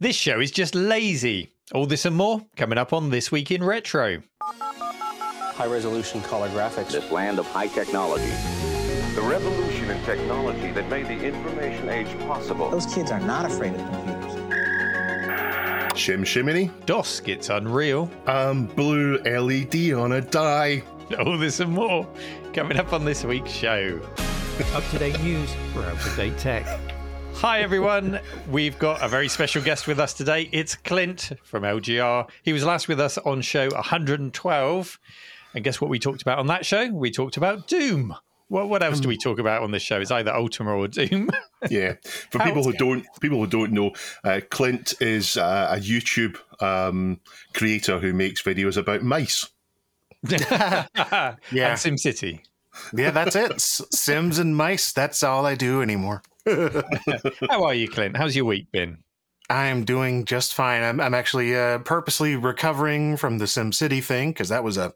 This show is just lazy. All this and more coming up on This Week in Retro. High resolution color graphics. This land of high technology. The revolution in technology that made the information age possible. Those kids are not afraid of computers. Shim Shiminy. DOS gets unreal. Um, blue LED on a die. All this and more coming up on this week's show. Up to date news for out of date tech. Hi, everyone. We've got a very special guest with us today. It's Clint from LGR. He was last with us on show 112. And guess what we talked about on that show? We talked about Doom. What, what else do we talk about on this show? It's either Ultima or Doom. Yeah, for How- people who don't people who don't know, uh, Clint is uh, a YouTube um, creator who makes videos about mice. yeah. Yeah. And SimCity. Yeah, that's it. Sims and mice. That's all I do anymore. How are you, Clint? How's your week been? I am doing just fine. I'm, I'm actually uh, purposely recovering from the SimCity thing because that was a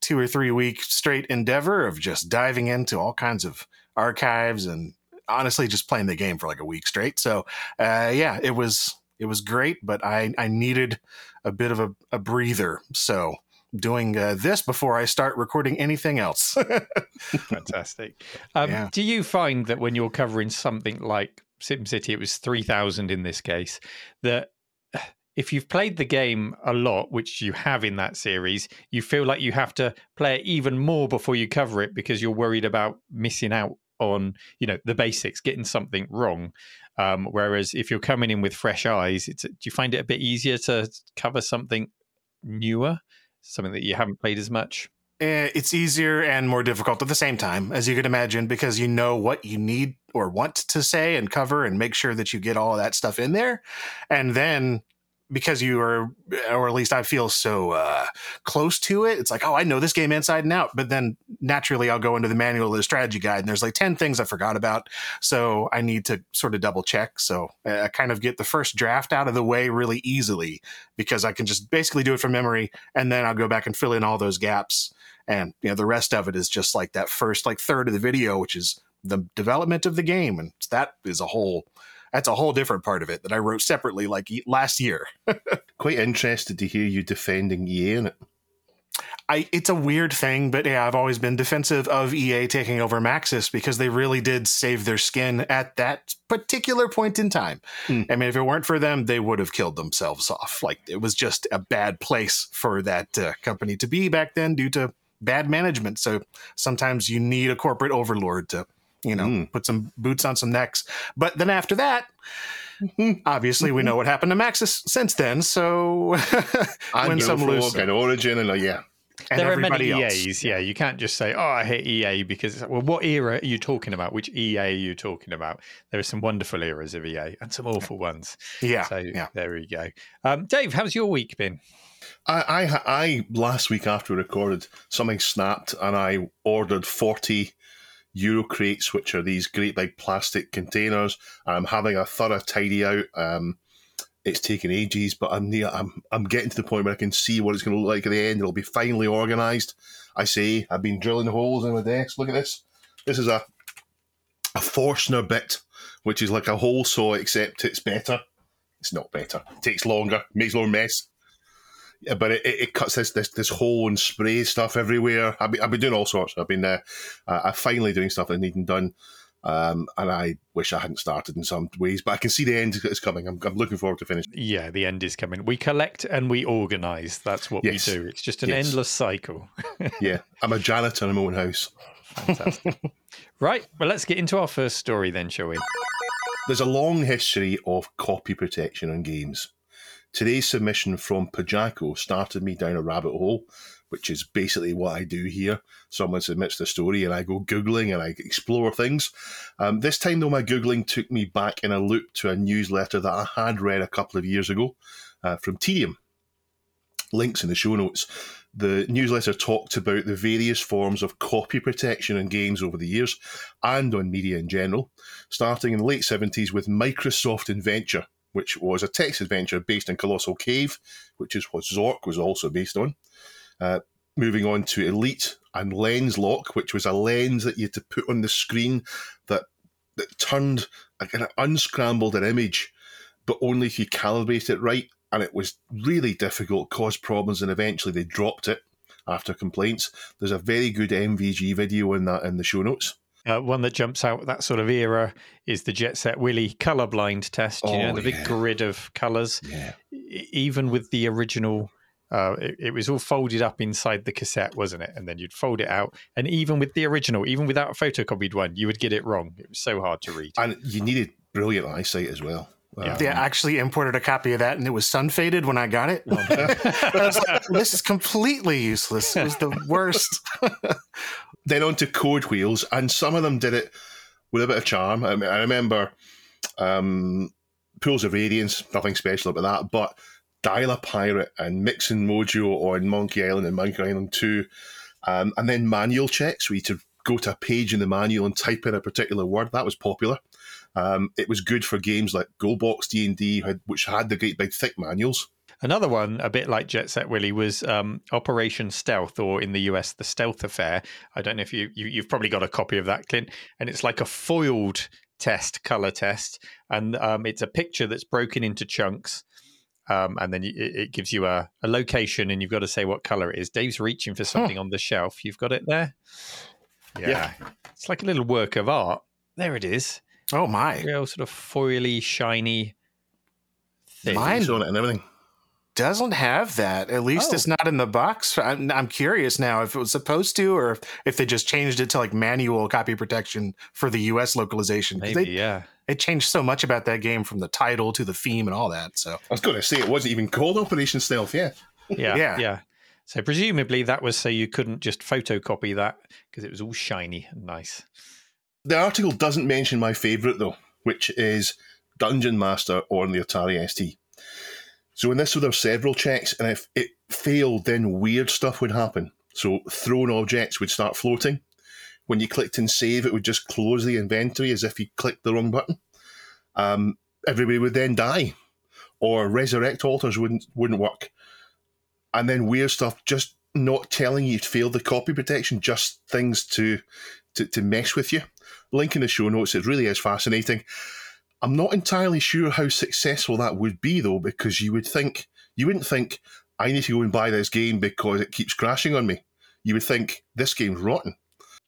two or three week straight endeavor of just diving into all kinds of archives and honestly just playing the game for like a week straight. So uh, yeah, it was it was great, but I I needed a bit of a, a breather. So doing uh, this before I start recording anything else. Fantastic. Um, Yeah. Do you find that when you're covering something like SimCity, it was 3,000 in this case, that if you've played the game a lot, which you have in that series, you feel like you have to play it even more before you cover it because you're worried about missing out on, you know, the basics, getting something wrong. Um, whereas if you're coming in with fresh eyes, it's, do you find it a bit easier to cover something newer, something that you haven't played as much? Eh, it's easier and more difficult at the same time, as you can imagine, because you know what you need or want to say and cover and make sure that you get all that stuff in there. And then because you are, or at least I feel so uh, close to it, it's like, oh, I know this game inside and out. But then naturally, I'll go into the manual of the strategy guide, and there's like 10 things I forgot about. So I need to sort of double check. So I kind of get the first draft out of the way really easily because I can just basically do it from memory, and then I'll go back and fill in all those gaps and you know the rest of it is just like that first like third of the video which is the development of the game and that is a whole that's a whole different part of it that i wrote separately like last year Quite interested to hear you defending EA in it. i it's a weird thing but yeah i've always been defensive of ea taking over maxis because they really did save their skin at that particular point in time Hmm. i mean if it weren't for them they would have killed themselves off like it was just a bad place for that uh, company to be back then due to bad management so sometimes you need a corporate overlord to you know Mm. put some boots on some necks but then after that obviously we know what happened to maxis since then so And win some lose Bullfrog and Origin and uh, yeah. and there are many everybody else. EAs. Yeah, you can't just say, "Oh, I hate EA," because well, what era are you talking about? Which EA are you talking about? There are some wonderful eras of EA and some awful ones. yeah So yeah there we go. Um, Dave, how's your week been? I, I, I last week after we recorded, something snapped and I ordered 40 Euro crates, which are these great big plastic containers. I'm having a thorough tidy out. Um, it's taken ages, but I'm near, I'm I'm getting to the point where I can see what it's going to look like at the end. It'll be finally organised. I say I've been drilling holes in my desk. Look at this. This is a a Forstner bit, which is like a hole saw, except it's better. It's not better. It takes longer, makes more mess. But it, it, cuts this, this this hole and spray stuff everywhere. I've been, I've been doing all sorts. I've been uh, I'm finally doing stuff that needing done, um, and I wish I hadn't started in some ways. But I can see the end is coming. I'm, I'm looking forward to finish. Yeah, the end is coming. We collect and we organise. That's what Yes. we do. It's just an Yes. endless cycle. Yeah, I'm a janitor in my own house. Fantastic. right. Well, let's get into our first story then, shall we? There's a long history of copy protection on games. Today's submission from Pajako started me down a rabbit hole, which is basically what I do here. Someone submits the story and I go Googling and I explore things. Um, this time, though, my Googling took me back in a loop to a newsletter that I had read a couple of years ago uh, from Tedium. Links in the show notes. The newsletter talked about the various forms of copy protection in games over the years and on media in general starting in the late 70s with Microsoft Adventure, which was a text adventure based in Colossal Cave, which is what Zork was also based on. Uh, moving on to Elite and Lenslok, which was a lens that you had to put on the screen that, that turned, a kind of unscrambled an image but only if you calibrate it right. And it was really difficult, caused problems, and eventually they dropped it after complaints. There's a very good MVG video in that in the show notes. Uh, one that jumps out that sort of era is the Jet Set Willy colorblind test. you know, Oh, the big yeah. grid of colors. Yeah. Even with the original, uh, it, it was all folded up inside the cassette, wasn't it? And then you'd fold it out. And even with the original, even without a photocopied one, you would get it wrong. It was so hard to read. And you needed brilliant eyesight as well. Yeah. Um, They actually imported a copy of that, and it was sun faded when I got it. I was like, "This is completely useless. It was the worst." then onto code wheels, and some of them did it with a bit of charm. I, mean, I remember um, Pools of Radiance, nothing special about that, but Dial a Pirate and Mixing Mojo on Monkey Island and Monkey Island 2, um, and then manual checks where you to go to a page in the manual and type in a particular word. That was popular. Um, it was good for games like Goldbox D and D, which had the great big thick manuals. Another one, a bit like Jet Set Willy, was um, Operation Stealth, or in the US, the Stealth Affair. I don't know if you, you you've probably got a copy of that, Clint. And it's like a foiled test, color test, and um, it's a picture that's broken into chunks. Um, and then you, it it gives you a, a location, and you've got to say what color it is. Dave's reaching for something on the shelf. You've got it there. Yeah. it's like a little work of art. There it is, Oh my! real sort of foily, shiny thing. Mine on it and everything. Doesn't have that. At least Oh. it's not in the box. I'm, I'm curious now if it was supposed to, or if they just changed it to like manual copy protection for the U.S. localization. Maybe, They, yeah. it changed so much about that game from the title to the theme and all that. So I was going to say it wasn't even called Operation Stealth. Yeah, Yeah, Yeah. yeah. So presumably that was so you couldn't just photocopy that because it was all shiny and nice. The article doesn't mention my favourite though, which is Dungeon Master on the Atari ST. So in this, there were several checks, and if it failed, then weird stuff would happen. So thrown objects would start floating. When you clicked in save, it would just close the inventory as if you clicked the wrong button. Um, everybody would then die, or resurrect altars wouldn't wouldn't work, and then weird stuff just not telling you to fail the copy protection, just things to to, to mess with you. Link in the show notes. It really is fascinating. I'm not entirely sure how successful that would be though, because you would think you wouldn't think I need to go and buy this game because it keeps crashing on me. You would think this game's rotten.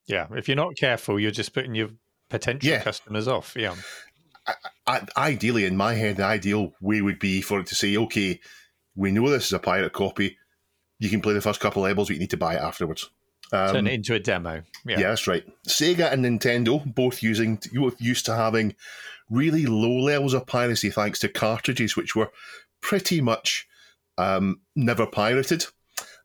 Yeah, if you're not careful, you're just putting your potential Yeah. customers off. Yeah, I, ideally, in my head, the ideal way would be for it to say, okay, we know this is a pirate copy. You can play the first couple levels, but you need to buy it afterwards. Um, turn it into a demo. Yeah, Yeah. that's right. Sega and Nintendo both using both used to having really low levels of piracy thanks to cartridges, which were pretty much um, never pirated.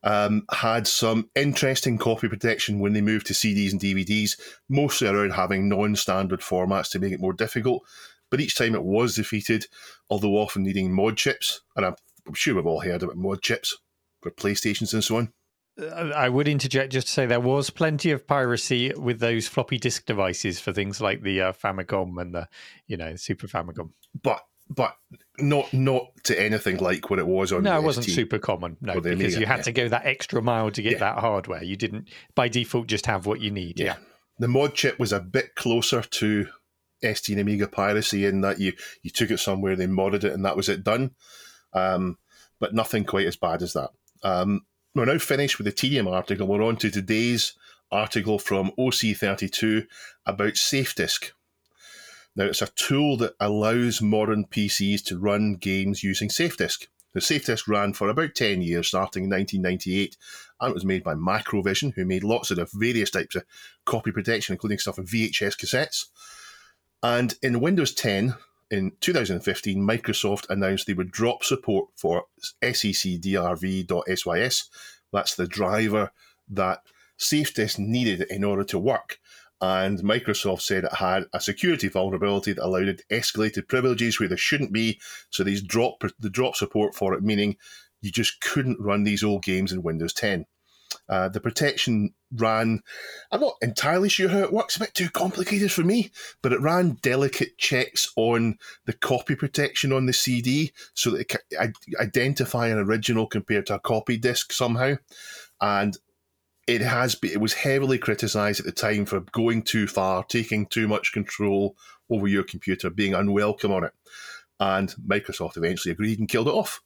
Um, had some interesting copy protection when they moved to CDs and DVDs, mostly around having non-standard formats to make it more difficult. But each time it was defeated, although often needing mod chips, and I'm sure we've all heard about mod chips for PlayStations and so on. Uh, I would interject just to say there was plenty of piracy with those floppy disk devices for things like the uh, Famicom and the, you know, Super Famicom. but but not not to anything like what it was on. No, it wasn't ST. super common. No, because Amiga, you had yeah. to go that extra mile to get Yeah. that hardware. You didn't by default just have what you need. Yeah. The mod chip was a bit closer to ST and Amiga piracy in that you you took it somewhere, they modded it, and that was it done. Um, but nothing quite as bad as that. Um, we're now finished with the tedium article. We're on to today's article from OC32 about SafeDisc. Now, it's a tool that allows modern PCs to run games using SafeDisc. The SafeDisc ran for about 10 years, starting in 1998, and it was made by Macrovision, who made lots of various types of copy protection, including stuff in VHS cassettes. And in Windows 10, in 2015, Microsoft announced they would drop support for secdrv.sys. That's the driver that SafeDisc needed in order to work. And Microsoft said it had a security vulnerability that allowed it escalated privileges where there shouldn't be. So these drop the drop support for it, meaning you just couldn't run these old games in Windows 10. Uh, the protection ran, I'm not entirely sure how it works, a bit too complicated for me, but it ran delicate checks on the copy protection on the CD so that it could identify an original compared to a copy disc somehow. And it has been, it was heavily criticized at the time for going too far, taking too much control over your computer, being unwelcome on it. and Microsoft eventually agreed and killed it off.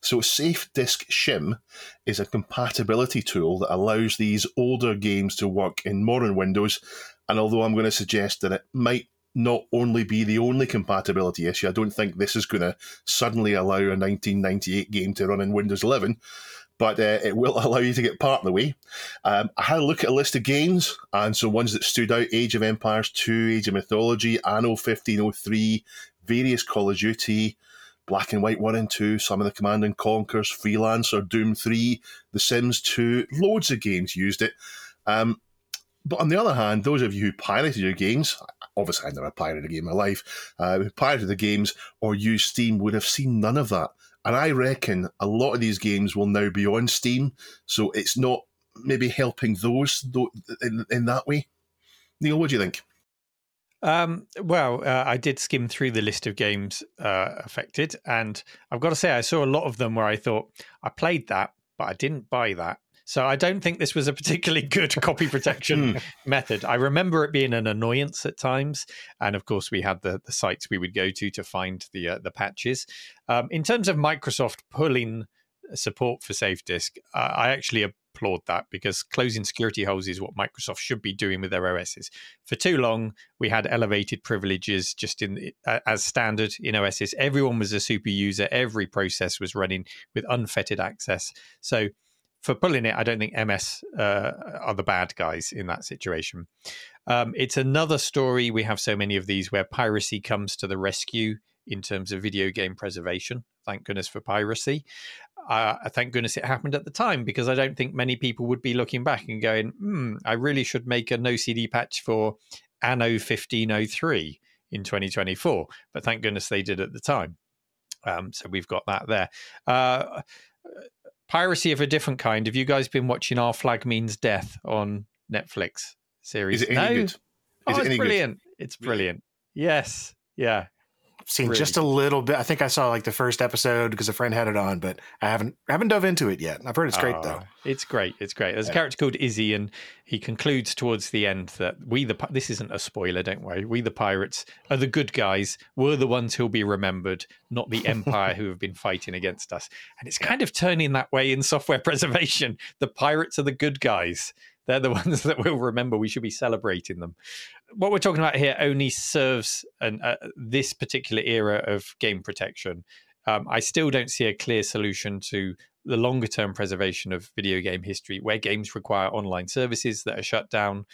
So, SafeDisc Shim is a compatibility tool that allows these older games to work in modern Windows. And although I'm going to suggest that it might not only be the only compatibility issue, I don't think this is going to suddenly allow a 1998 game to run in Windows 11, but uh, it will allow you to get part of the way. Um, I had a look at a list of games, and so ones that stood out Age of Empires 2, Age of Mythology, Anno 1503, various Call of Duty. Black and White 1 and 2, some of the Command and Conquers, Freelancer, Doom 3, The Sims 2, loads of games used it. Um, but on the other hand, those of you who pirated your games, obviously I never pirated a game in my life, uh, who pirated the games or used Steam would have seen none of that. And I reckon a lot of these games will now be on Steam, so it's not maybe helping those in, in that way. Neil, what do you think? Um, well, uh, I did skim through the list of games uh, affected, and I've got to say, I saw a lot of them where I thought I played that, but I didn't buy that. So I don't think this was a particularly good copy protection Hmm. method. I remember it being an annoyance at times, and of course we had the, the sites we would go to to find the uh, the patches. Um, in terms of Microsoft pulling support for SafeDisc, uh, I actually applaud that because closing security holes is what Microsoft should be doing with their OSs. For too long, we had elevated privileges just in uh, as standard in OSs. Everyone was a super user. Every process was running with unfettered access. So for pulling it, I don't think MS uh, are the bad guys in that situation. Um, it's another story. We have so many of these where piracy comes to the rescue in terms of video game preservation. Thank goodness for piracy. Uh, thank goodness it happened at the time because I don't think many people would be looking back and going, hmm, I really should make a no CD patch for Anno 1503 in 2024. But thank goodness they did at the time. Um, so we've got that there. Uh, piracy of a different kind. Have you guys been watching Our Flag Means Death on Netflix series? Is it any no? good? Is oh, it it's any good? brilliant. It's brilliant. Yes. Yeah. Seen Really just a little bit. I think I saw like the first episode because a friend had it on, but I haven't haven't dove into it yet. I've heard it's great Oh, though. It's great. It's great. There's a character called Izzy, and he concludes towards the end that we, the this isn't a spoiler, don't worry. We, the pirates, are the good guys. We're the ones who'll be remembered, not the empire who have been fighting against us. And it's kind of turning that way in software preservation. The pirates are the good guys. They're the ones that we'll remember. We should be celebrating them. What we're talking about here only serves an, uh, this particular era of game protection. Um, I still don't see a clear solution to the longer term preservation of video game history where games require online services that are shut down.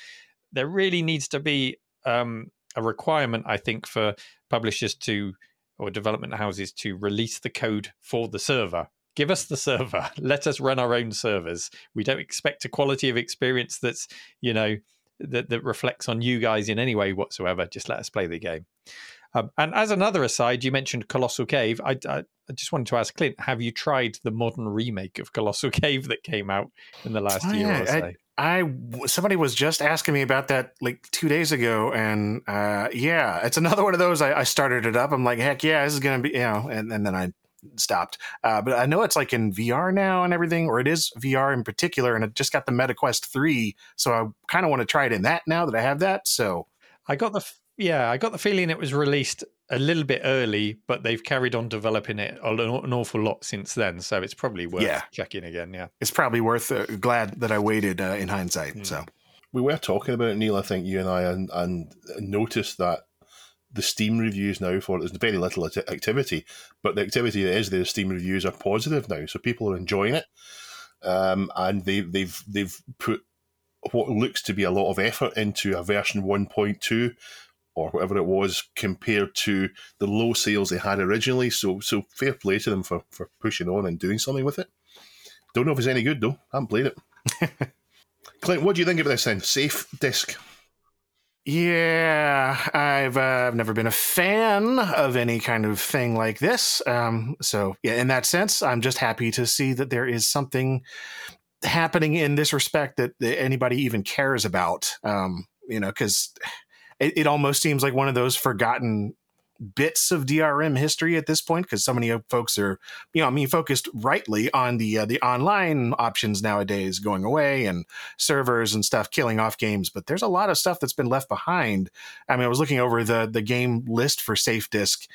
There really needs to be um, a requirement, I think, for publishers to or development houses to release the code for the server. Give us the server. Let us run our own servers. We don't expect a quality of experience that's, you know, that, that reflects on you guys in any way whatsoever. Just let us play the game. Um, and as another aside, you mentioned Colossal Cave. I, I, I just wanted to ask Clint, have you tried the modern remake of Colossal Cave that came out in the last Oh, year yeah, or so? I somebody was just asking me about that like two days ago, and uh, yeah, it's another one of those. I, I started it up. I'm like, heck yeah, this is gonna be, you know, and, and then I stopped. Uh, but I know it's like in VR now and everything, or it is VR in particular, and it just got the MetaQuest three, so I kind of want to try it in that now that I have that. So I got the f- yeah, I got the feeling it was released a little bit early, but they've carried on developing it an, an awful lot since then. So it's probably worth Yeah. checking again. Yeah. it's probably worth. Uh, glad that I waited uh, in hindsight. So We were talking about it, Neil, I think you and I, and, and noticed that the Steam reviews now for there's very little acti- activity, but the activity that is there, Steam reviews are positive now, so people are enjoying it, um, and they, they've they've put what looks to be a lot of effort into a version 1.2 or whatever it was compared to the low sales they had originally. So so fair play to them for for pushing on and doing something with it. Don't know if it's any good though. I haven't played it. Clint, what do you think of this then? Safe disc. Yeah, I've uh, never been a fan of any kind of thing like this. Um, so yeah, in that sense, I'm just happy to see that there is something happening in this respect that, that anybody even cares about. Um, you know, because it, it almost seems like one of those forgotten bits of DRM history at this point because so many folks are, you know, I mean, focused rightly on the uh, the online options nowadays going away and servers and stuff killing off games. But there's a lot of stuff that's been left behind. I mean, I was looking over the the game list for SafeDisc.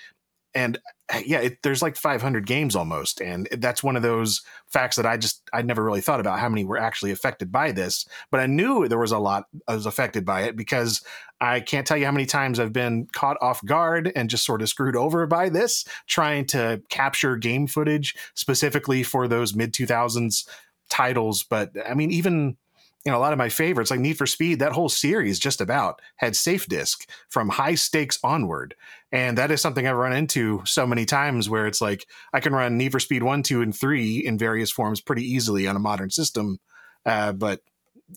And uh, yeah, it, there's like 500 games almost, and that's one of those facts that I just I never really thought about how many were actually affected by this, but I knew there was a lot I was affected by it because I can't tell you how many times I've been caught off guard and just sort of screwed over by this, trying to capture game footage specifically for those mid 2000s titles. But I mean, even you know, a lot of my favorites, like Need for Speed, that whole series just about had SafeDisc from high stakes onward. And that is something I've run into so many times where it's like I can run Need for Speed 1, 2, and 3 in various forms pretty easily on a modern system. Uh, but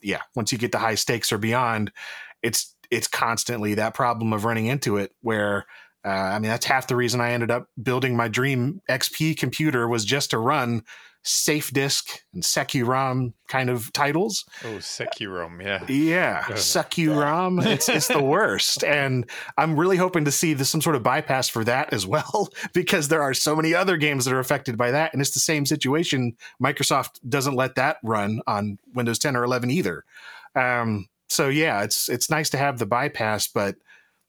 yeah, once you get to high stakes or beyond, it's it's constantly that problem of running into it where uh, I mean that's half the reason I ended up building my dream XP computer was just to run SafeDisc and securom kind of titles. Oh, Securom, yeah. yeah securom it's, it's the worst. And i'm really hoping to see this, some sort of bypass for that as well because there are so many other games that are affected by that and it's the same situation. Microsoft doesn't let that run on windows 10 or 11 either. Um, so yeah it's it's nice to have the bypass but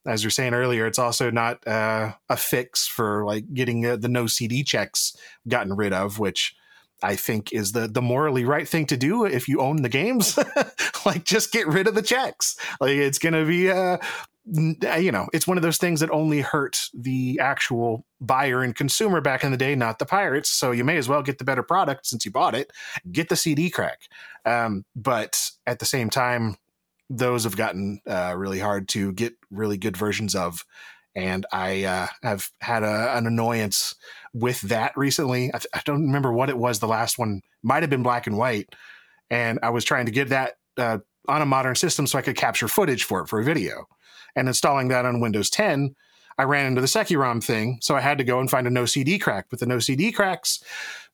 as you're saying earlier, it's also not uh, a fix for like getting uh, the no CD checks gotten rid of, which I think is the the morally right thing to do if you own the games. like just get rid of the checks. Like it's going to be uh you know, it's one of those things that only hurt the actual buyer and consumer back in the day, not the pirates. So you may as well get the better product since you bought it. Get the CD crack. Um, but at the same time, those have gotten uh, really hard to get really good versions of. And I uh, have had a, an annoyance with that recently. I, th- I don't remember what it was. The last one might have been black and white. And I was trying to get that uh, on a modern system so I could capture footage for it for a video. And installing that on Windows 10, I ran into the Securom thing. So I had to go and find a no CD crack. But the no CD cracks,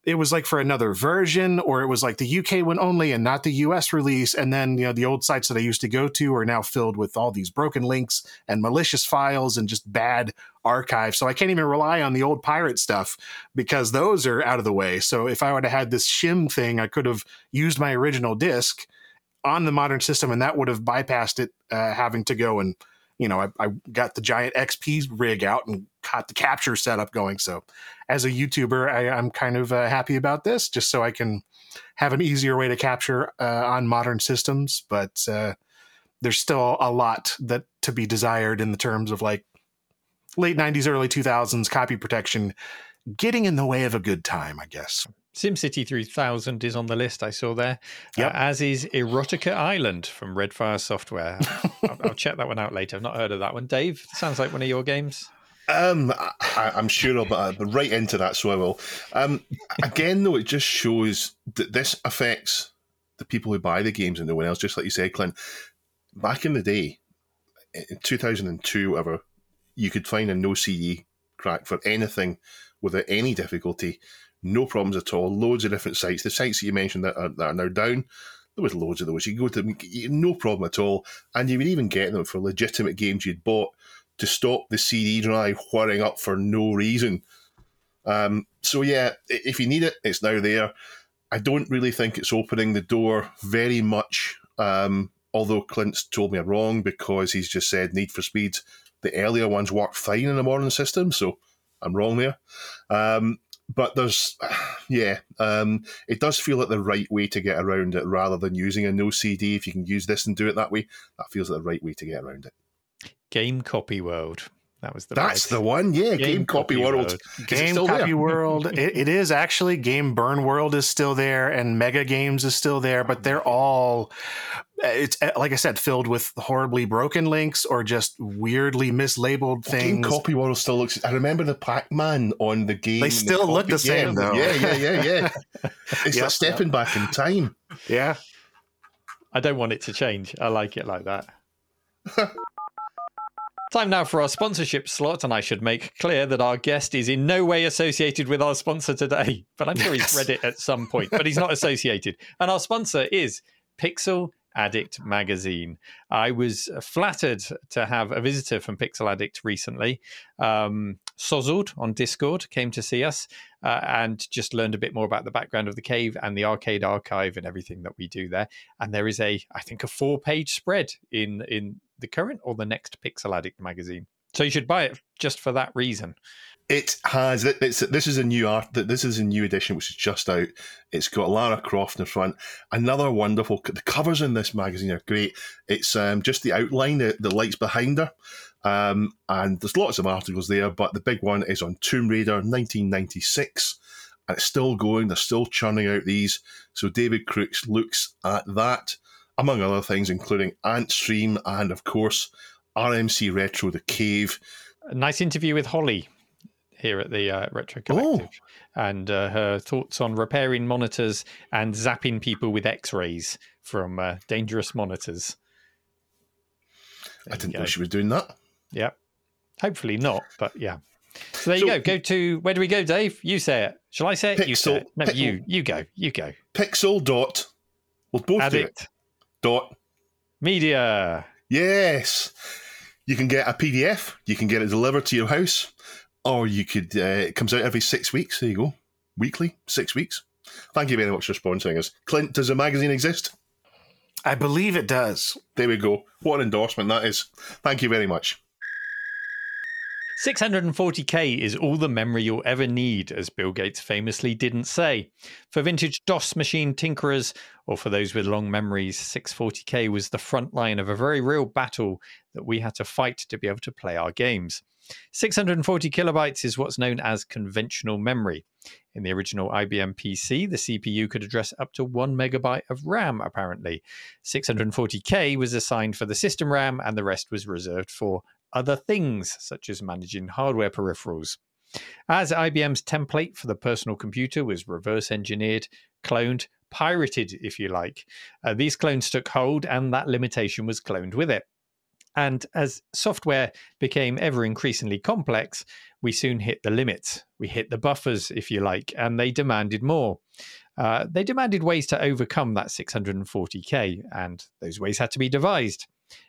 it was like for another version, or it was like the UK one only and not the US release. And then, you know, the old sites that I used to go to are now filled with all these broken links and malicious files and just bad archive. So I can't even rely on the old pirate stuff because those are out of the way. So if I would have had this shim thing, I could have used my original disk on the modern system and that would have bypassed it uh, having to go and you know, I, I got the giant XP rig out and got the capture setup going. So, as a YouTuber, I, I'm kind of uh, happy about this, just so I can have an easier way to capture uh, on modern systems. But uh, there's still a lot that to be desired in the terms of like late 90s, early 2000s copy protection, getting in the way of a good time, I guess. SimCity 3000 is on the list I saw there, Yep. uh, as is Erotica Island from Redfire Software. I'll, I'll check that one out later. I've not heard of that one. Dave, sounds like one of your games. Um, I, I'm sure I'll but but right into that, so I will. Um, again, though, it just shows that this affects the people who buy the games and no one else. Just like you said, Clint. Back in the day, in 2002, whatever, you could find a no CD crack for anything without any difficulty, no problems at all. Loads of different sites. The sites that you mentioned that are, that are now down, there was loads of those. You go to them, no problem at all, and you would even get them for legitimate games you'd bought to stop the CD drive whirring up for no reason. Um, so yeah, if you need it, it's now there. I don't really think it's opening the door very much. Um, although Clint's told me I'm wrong because he's just said Need for Speed. The earlier ones work fine in a modern system, so I'm wrong there. Um, but there's, yeah, um, it does feel like the right way to get around it rather than using a no CD. If you can use this and do it that way, that feels like the right way to get around it. Game Copy World. That was the That's big- the one, yeah. Game, Copy, World. Is it Game still Copy there? World. It, it is actually Game Burn World is still there, and Mega Games is still there, but they're all. It's uh, like I said, filled with horribly broken links or just weirdly mislabeled things. Game. Copy World still looks. I remember the Pac Man on the game. They and the still look copy- the same, yeah, though. Yeah, yeah, yeah, yeah. It's Yep, like stepping back in time. Yeah, I don't want it to change. I like it like that. Time now for our sponsorship slot, and I should make clear that our guest is in no way associated with our sponsor today, but I'm sure he's read it at some point, but he's not associated. And our sponsor is Pixel Addict magazine. I was flattered to have a visitor from Pixel Addict recently. Um, on Discord came to see us uh, and just learned a bit more about the background of the cave and the arcade archive and everything that we do there. And there is a, I think, a four-page spread in in the current or the next Pixel Addict magazine. So you should buy it just for that reason. It has. It's this is a new art. This is a new edition, which is just out. It's got Lara Croft in front. Another wonderful. The covers in this magazine are great. It's um, just the outline, the, the lights behind her, um, and there's lots of articles there. But the big one is on Tomb Raider, 1996, and it's still going. They're still churning out these. So David Crookes looks at that, among other things, including Antstream and of course RMC Retro, the Cave. A nice interview with Holly here at the uh, Retro Oh. Collective, and uh, her thoughts on repairing monitors and zapping people with X-rays from uh, dangerous monitors. I didn't know she was doing that. Yeah, hopefully not, but yeah. So there you go. Go to where do we go, Dave? You say it. Shall I say it? you say Pixel- it. No, Pixel- you. You go. You go. Pixel dot. We'll both do it. Dot. Media. Yes. You can get a PDF. You can get it delivered to your house, or you could. Uh, it comes out every six weeks. There you go. Weekly, six weeks. Thank you very much for sponsoring us. Clint, does the magazine exist? I believe it does. There we go. What an endorsement that is. Thank you very much. 640k is all the memory you'll ever need, as Bill Gates famously didn't say. For vintage DOS machine tinkerers, or for those with long memories, 640k was the front line of a very real battle that we had to fight to be able to play our games. 640 kilobytes is what's known as conventional memory. In the original IBM PC, the CPU could address up to one megabyte of RAM, apparently. 640k was assigned for the system RAM, and the rest was reserved for other things, such as managing hardware peripherals. As IBM's template for the personal computer was reverse engineered, cloned, pirated, if you like, uh, these clones took hold and that limitation was cloned with it. And as software became ever increasingly complex, we soon hit the limits. We hit the buffers, if you like, and they demanded more. Uh, they demanded ways to overcome that 640k, and those ways had to be devised.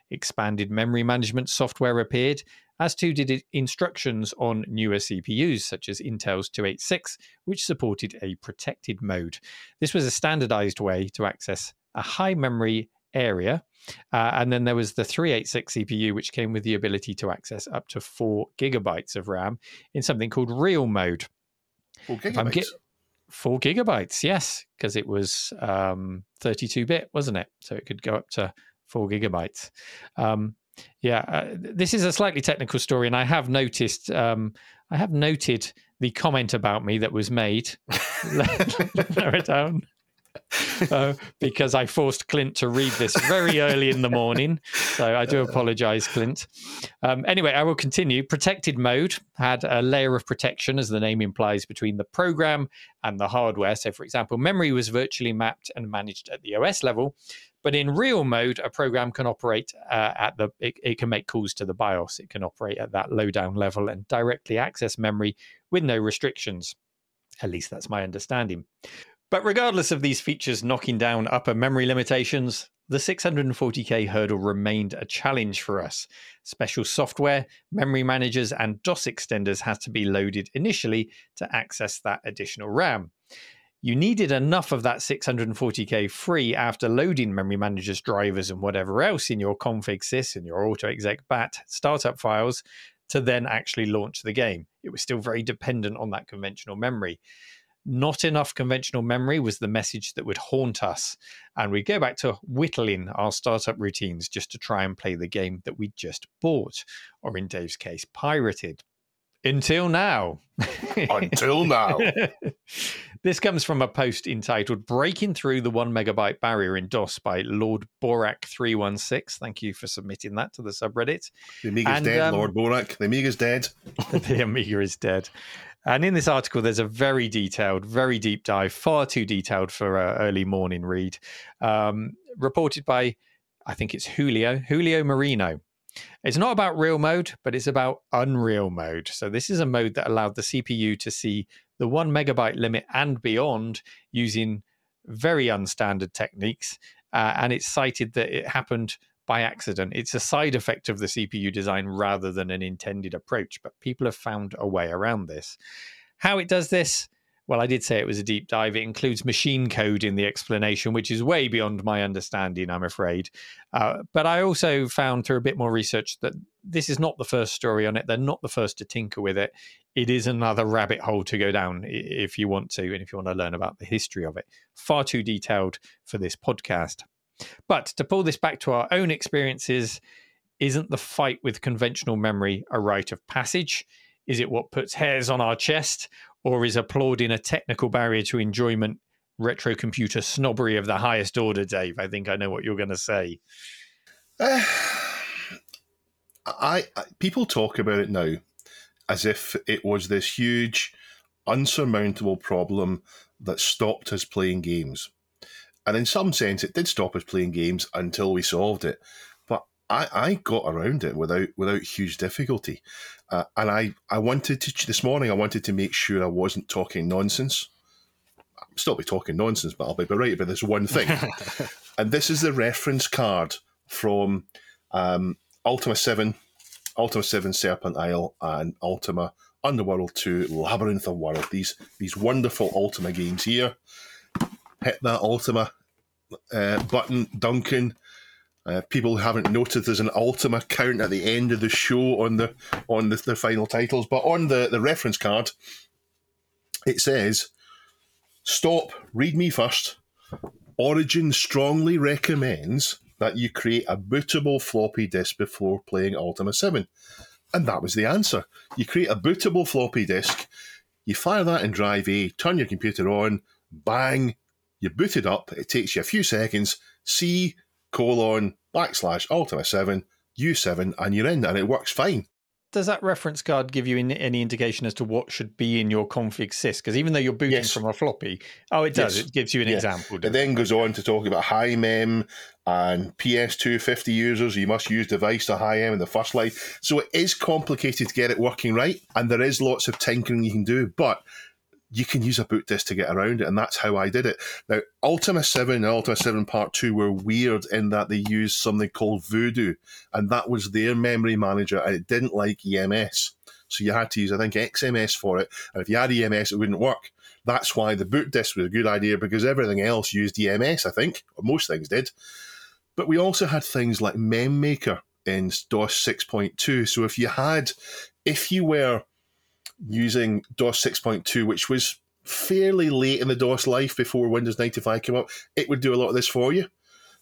Expanded memory management software appeared, as too did instructions on newer CPUs, such as Intel's 286, which supported a protected mode. This was a standardized way to access a high memory area. Uh, and then there was the 386 CPU, which came with the ability to access up to four gigabytes of RAM in something called real mode. Four gigabytes. get- Four gigabytes, yes, because it was um, 32 bit, wasn't it? So it could go up to four gigabytes. Um, yeah, uh, this is a slightly technical story, and I have noticed, um, I have noted the comment about me that was made. Lower it down. Uh, because I forced Clint to read this very early in the morning. So I do apologize, Clint. Um, anyway, I will continue. Protected mode had a layer of protection, as the name implies, between the program and the hardware. So, for example, memory was virtually mapped and managed at the OS level. But in real mode, a program can operate uh, at the, it, it can make calls to the BIOS. It can operate at that low down level and directly access memory with no restrictions. At least that's my understanding. But regardless of these features knocking down upper memory limitations, the 640k hurdle remained a challenge for us. Special software, memory managers, and DOS extenders had to be loaded initially to access that additional RAM. You needed enough of that 640k free after loading memory managers, drivers, and whatever else in your config sys and your autoexec bat startup files to then actually launch the game. It was still very dependent on that conventional memory not enough conventional memory was the message that would haunt us. And we'd go back to whittling our startup routines just to try and play the game that we just bought, or in Dave's case, pirated. Until now. Until now. this comes from a post entitled Breaking Through the One Megabyte Barrier in DOS by Lord Borak316. Thank you for submitting that to the subreddit. The Amiga's And, dead, um, Lord Borak. The Amiga's dead. the Amiga is dead. And in this article, there's a very detailed, very deep dive, far too detailed for an early morning read, um, reported by, I think it's Julio, Julio Merino. It's not about real mode, but it's about unreal mode. So this is a mode that allowed the CPU to see the one megabyte limit and beyond using very unstandard techniques. Uh, and it's cited that it happened by accident. It's a side effect of the CPU design rather than an intended approach, but people have found a way around this. How it does this? Well, I did say it was a deep dive. It includes machine code in the explanation, which is way beyond my understanding, I'm afraid. Uh, but I also found through a bit more research that this is not the first story on it. They're not the first to tinker with it. It is another rabbit hole to go down if you want to, and if you want to learn about the history of it. Far too detailed for this podcast. But to pull this back to our own experiences, isn't the fight with conventional memory a rite of passage? Is it what puts hairs on our chest? Or is applauding a technical barrier to enjoyment retro computer snobbery of the highest order, Dave? I think I know what you're going to say. Uh, I, I people talk about it now as if it was this huge, unsurmountable problem that stopped us playing games. And in some sense, it did stop us playing games until we solved it. I, I got around it without without huge difficulty. Uh, and I, I wanted to this morning. I wanted to make sure I wasn't talking nonsense. I'll still be talking nonsense, but I'll be right about this one thing. and this is the reference card from um, Ultima Seven, Ultima Seven Serpent Isle, and Ultima Underworld Two Labyrinth of World. These these wonderful Ultima games here hit that Ultima uh, button, Duncan. Uh, people haven't noticed there's an Ultima count at the end of the show on the on the, the final titles, but on the, the reference card, it says, "Stop. Read me first. Origin strongly recommends that you create a bootable floppy disk before playing Ultima 7. And that was the answer. You create a bootable floppy disk, you fire that in Drive A, turn your computer on, bang, you boot it up, it takes you a few seconds, C colon backslash Ultima 7, U7, and you're in, and it works fine. Does that reference card give you any indication as to what should be in your config sys? Because even though you're booting Yes. from a floppy, oh, it does. Yes. It gives you an Yeah. example. It then goes on to talk about high mem and PS2 50 users. You must use device to high M in the first line. So it is complicated to get it working right, and there is lots of tinkering you can do, but you can use a boot disk to get around it, and that's how I did it. Now, Ultima 7 and Ultima 7 Part 2 were weird in that they used something called Voodoo, and that was their memory manager, and it didn't like EMS. So you had to use, I think, XMS for it, and if you had EMS, it wouldn't work. That's why the boot disk was a good idea because everything else used EMS, I think, or most things did. But we also had things like MemMaker in DOS 6.2. So if you had, if you were using DOS 6.2, which was fairly late in the DOS life before Windows 95 came up, it would do a lot of this for you.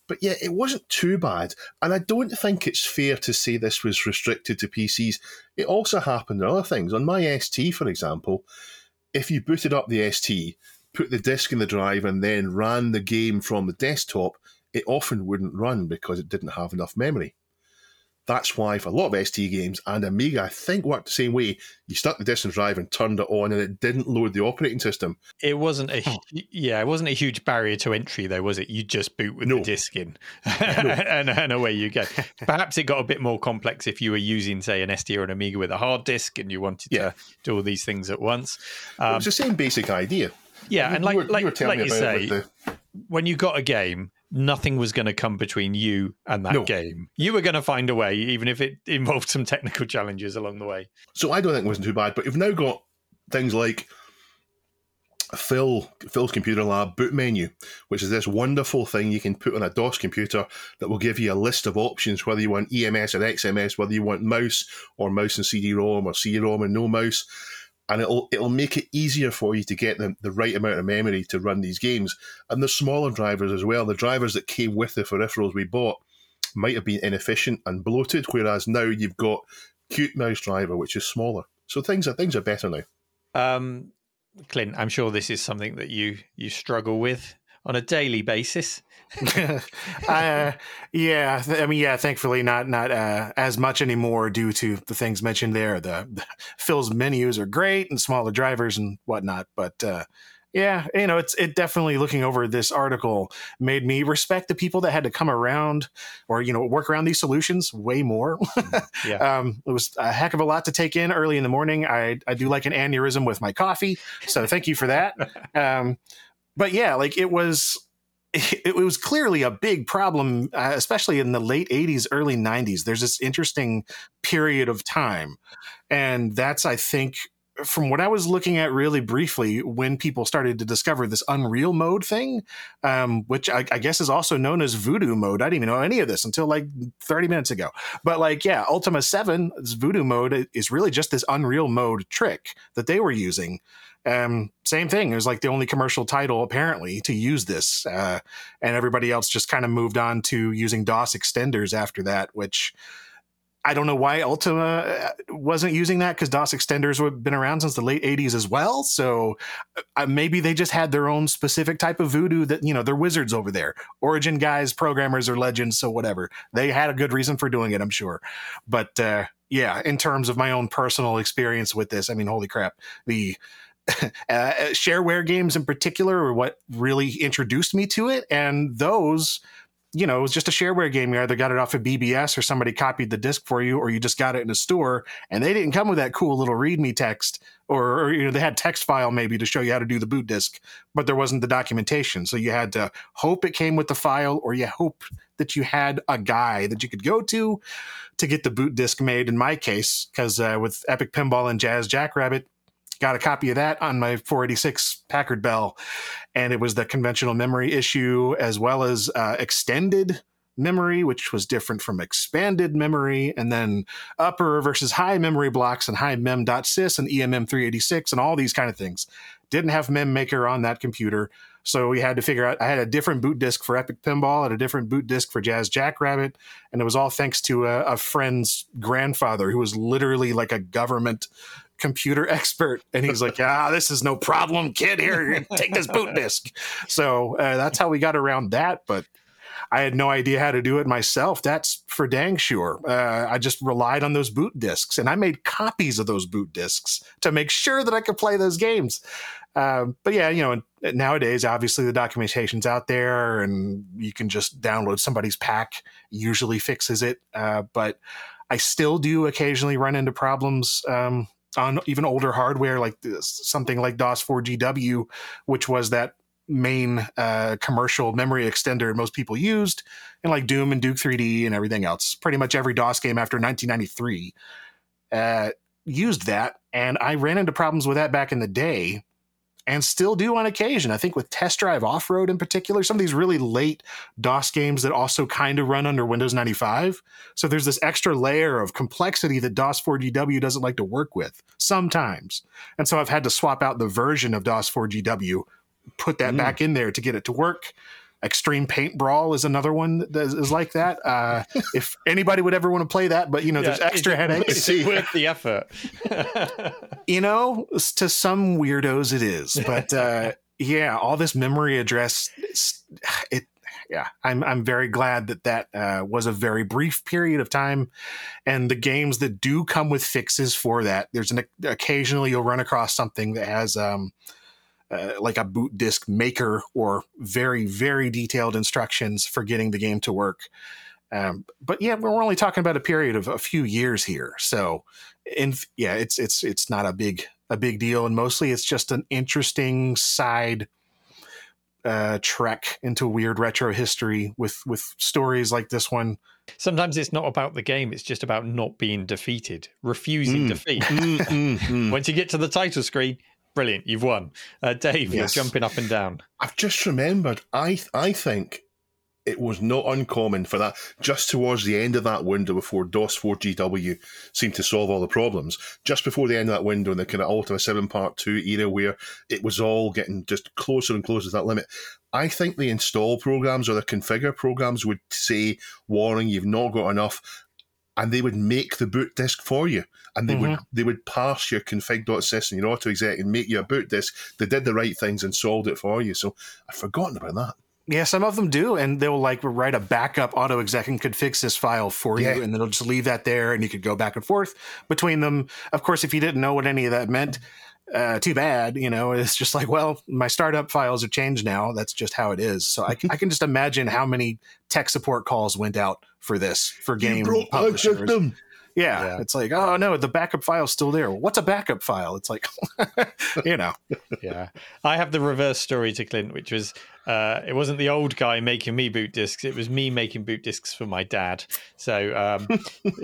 But yeah, it wasn't too bad. And I don't think it's fair to say this was restricted to PCs. It also happened on other things. On my ST, for example, if you booted up the ST, put the disk in the drive, and then ran the game from the desktop, it often wouldn't run because it didn't have enough memory. That's why for a lot of ST games and Amiga, I think worked the same way. You stuck the disk in drive and turned it on, and it didn't load the operating system. It wasn't a yeah, it wasn't a huge barrier to entry though, was it? You just boot with No. the disk in, and, and away you go. Perhaps it got a bit more complex if you were using, say, an ST or an Amiga with a hard disk, and you wanted Yeah. to do all these things at once. it Um, was the same basic idea. yeah, and You like you like, were telling like me you about it say, the- when you got a game, nothing was going to come between you and that No. game. You were going to find a way, even if it involved some technical challenges along the way. So I don't think it wasn't too bad. But you've now got things like Phil Phil's Computer Lab boot menu, which is this wonderful thing you can put on a DOS computer that will give you a list of options, whether you want EMS or XMS, whether you want mouse or mouse and CD-ROM or CD-ROM and no mouse. And it'll it'll make it easier for you to get the, the right amount of memory to run these games. And the smaller drivers as well, the drivers that came with the peripherals we bought might have been inefficient and bloated, whereas now you've got CuteMouse driver, which is smaller. So things are things are better now. Um, Clint, I'm sure this is something that you you struggle with on a daily basis. uh, yeah, I mean, yeah. Thankfully, not not uh, as much anymore due to the things mentioned there. The, the Phil's menus are great and smaller drivers and whatnot, but uh, yeah, you know, it's it definitely looking over this article made me respect the people that had to come around or you know work around these solutions way more. Yeah. um, it was a heck of a lot to take in early in the morning. I I do like an aneurysm with my coffee, so thank you for that. Um, but yeah, like it was it, was clearly a big problem, uh, especially in the late 80s, early 90s. There's this interesting period of time. And that's, I think, from what I was looking at really briefly, when people started to discover this Unreal mode thing, um, which I, I, guess is also known as Voodoo mode. I didn't even know any of this until like 30 minutes ago. But like, yeah, Ultima 7, this Voodoo mode is really just this Unreal mode trick that they were using. Um, same thing. It was like the only commercial title apparently to use this, uh, and everybody else just kind of moved on to using DOS extenders after that, which I don't know why Ultima uh, wasn't using that because DOS extenders have been around since the late 80s as well. So uh, maybe they just had their own specific type of voodoo that, you know, they're wizards over there. Origin guys, programmers, or legends. So whatever. They had a good reason for doing it, I'm sure. But uh, yeah, in terms of my own personal experience with this, I mean, holy crap. The uh, shareware games in particular are what really introduced me to it. And those you know, it was just a shareware game. You either got it off of BBS or somebody copied the disc for you, or you just got it in a store. And they didn't come with that cool little README text, or, or, you know, they had text file maybe to show you how to do the boot disk, but there wasn't the documentation. So you had to hope it came with the file, or you hope that you had a guy that you could go to to get the boot disk made. In my case, because uh, with Epic Pinball and Jazz Jackrabbit, got a copy of that on my 486 Packard Bell, and it was the conventional memory issue as well as uh, extended memory, which was different from expanded memory, and then upper versus high memory blocks and himem.sys and EMM386 and all these kind of things. Didn't have MemMaker on that computer. So we had to figure out. I had a different boot disk for Epic Pinball and a different boot disk for Jazz Jackrabbit, and it was all thanks to a, a friend's grandfather who was literally like a government computer expert and he's like ah this is no problem kid. Here take this boot disk so uh, that's how we got around that but i had no idea how to do it myself. That's for dang sure. Uh, i just relied on those boot disks and i made copies of those boot disks to make sure that i could play those games. Um, but yeah you know nowadays obviously the documentation's out there and you can just download somebody's pack usually fixes it. Uh, but I still do occasionally run into problems um, on even older hardware like this, something like DOS 4GW, which was that main uh, commercial memory extender most people used, and like Doom and Duke 3D and everything else. Pretty much every DOS game after 1993 uh, used that, and I ran into problems with that back in the day and still do on occasion. I think with Test Drive Off Road in particular, some of these really late DOS games that also kind of run under Windows 95. So there's this extra layer of complexity that DOS 4GW doesn't like to work with sometimes. And so I've had to swap out the version of DOS 4GW, put that mm. back in there to get it to work. Extreme Paintbrawl is another one that is like that. Uh, if anybody would ever want to play that, but you know, yeah, there's extra headaches. It's worth the effort. you know, to some weirdos it is, but uh, yeah, all this memory address, it. Yeah, I'm I'm very glad that that uh, was a very brief period of time, and the games that do come with fixes for that. There's an occasionally you'll run across something that has um, uh, like a boot disk maker or very very detailed instructions for getting the game to work. Um, but yeah, we're only talking about a period of a few years here, so in yeah, it's it's it's not a big a big deal, and mostly it's just an interesting side uh, trek into weird retro history with with stories like this one. Sometimes it's not about the game; it's just about not being defeated, refusing Mm. defeat. Mm, mm, mm. Once you get to the title screen, brilliant, you've won. Uh, Dave, Yes. you're jumping up and down. I've just remembered. I I think it was not uncommon for that just towards the end of that window before DOS 4GW seemed to solve all the problems. Just before the end of that window in the kind of Ultima 7 Part 2 era where it was all getting just closer and closer to that limit. I think the install programs or the configure programs would say, warning, you've not got enough. And they would make the boot disk for you, and they would mm-hmm. they would pass your config.sys and your autoexec and make you a boot disk. They did the right things and solved it for you. So I've forgotten about that. Yeah, some of them do, and they'll like write a backup autoexec and could fix this file for Yeah. you, and then they'll just leave that there, and you could go back and forth between them. Of course, if you didn't know what any of that meant, uh, too bad. You know, it's just like, well, my startup files are changed now. That's just how it is. So I, I can just imagine how many tech support calls went out for this for game publishers. Yeah, Yeah. it's like, oh no, the backup file's still there. What's a backup file? It's like, you know, yeah. I have the reverse story to Clint, which was uh, it wasn't the old guy making me boot discs; it was me making boot discs for my dad. So um,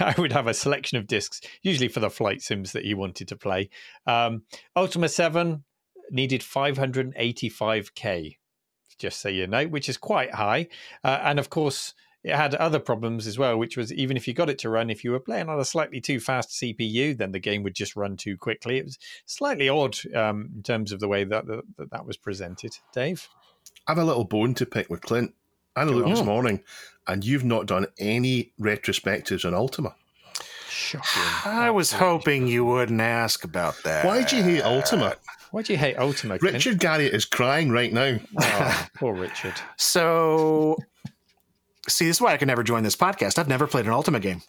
I would have a selection of discs, usually for the flight sims that he wanted to play. Um, Ultima Seven needed 585k, just so you know, which is quite high, uh, and of course. It had other problems as well, which was even if you got it to run, if you were playing on a slightly too fast CPU, then the game would just run too quickly. It was slightly odd um, in terms of the way that, that that was presented. Dave, I have a little bone to pick with Clint. I had a look this morning, and you've not done any retrospectives on Ultima. shocking! I was hoping you wouldn't ask about that. Why do you hate Ultima? Why do you hate Ultima? Clint? Richard Garriott is crying right now. Oh, poor Richard. So, see, this is why I can never join this podcast. I've never played an Ultima game.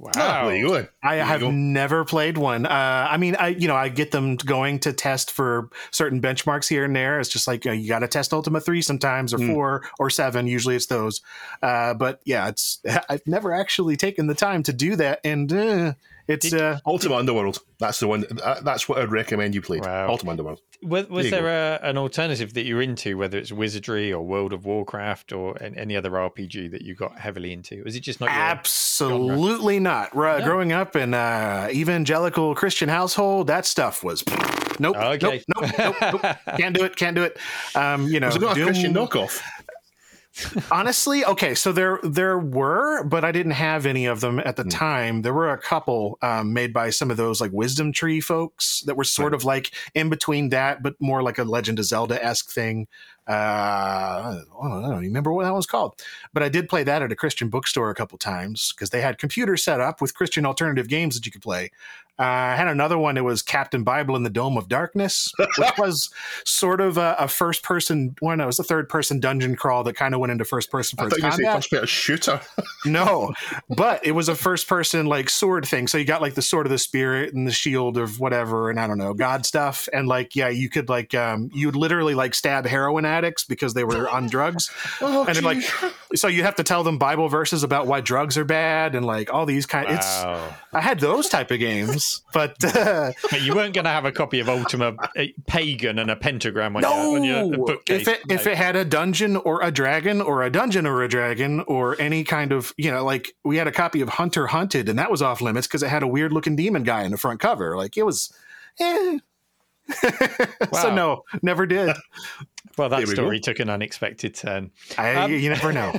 Wow. There you go. I you have go. never played one. Uh, I mean, I you know I get them going to test for certain benchmarks here and there. It's just like you, know, you got to test Ultima three sometimes, or Mm. four, or seven. Usually it's those. Uh, but yeah, it's I've never actually taken the time to do that, and uh, it's Did- uh, Ultima Underworld. That's the one. that- That's what I'd recommend you play. Wow. Ultima Underworld. Was, was There there a, an alternative that you're into, whether it's Wizardry or World of Warcraft or an- any other RPG that you got heavily into? Was it just not your absolutely not. Ru- No. Growing up in uh, evangelical Christian household, that stuff was nope, Okay. nope, nope, nope, nope. can't do it, can't do it. Um, you know, Was it not a Christian Doom- knockoff? Honestly okay so there there were but i didn't have any of them at the Hmm. time there were a couple um, made by some of those like wisdom tree folks that were sort of like in between that but more like a legend of zelda-esque thing uh, I don't I don't even remember what that was called, but I did play that at a Christian bookstore a couple times because they had computers set up with Christian alternative games that you could play. Uh, I had another one. It was Captain Bible in the Dome of Darkness, which was sort of a, a first person. One, it was a third person dungeon crawl that kind of went into first person for I its thought you to first person shooter. No, but it was a first person like sword thing. So you got like the sword of the spirit and the shield of whatever, and I don't know, God stuff. And like, yeah, you could like, um, you'd literally like stab heroin addicts because they were on drugs. Oh, and then like, so you have to tell them Bible verses about why drugs are bad and like all these kind. It's Wow. I had those type of games, but uh, But you weren't going to have a copy of Ultima Pagan and a pentagram on, no. your, on your bookcase. if it if it had a dungeon or a dragon or a dungeon or a dragon or any kind of you know like we had a copy of Hunter Hunted and that was off limits because it had a weird looking demon guy in the front cover. Like it was. Eh. so no, never did. well, that Here we go. story took an unexpected turn. I, Um, you never know.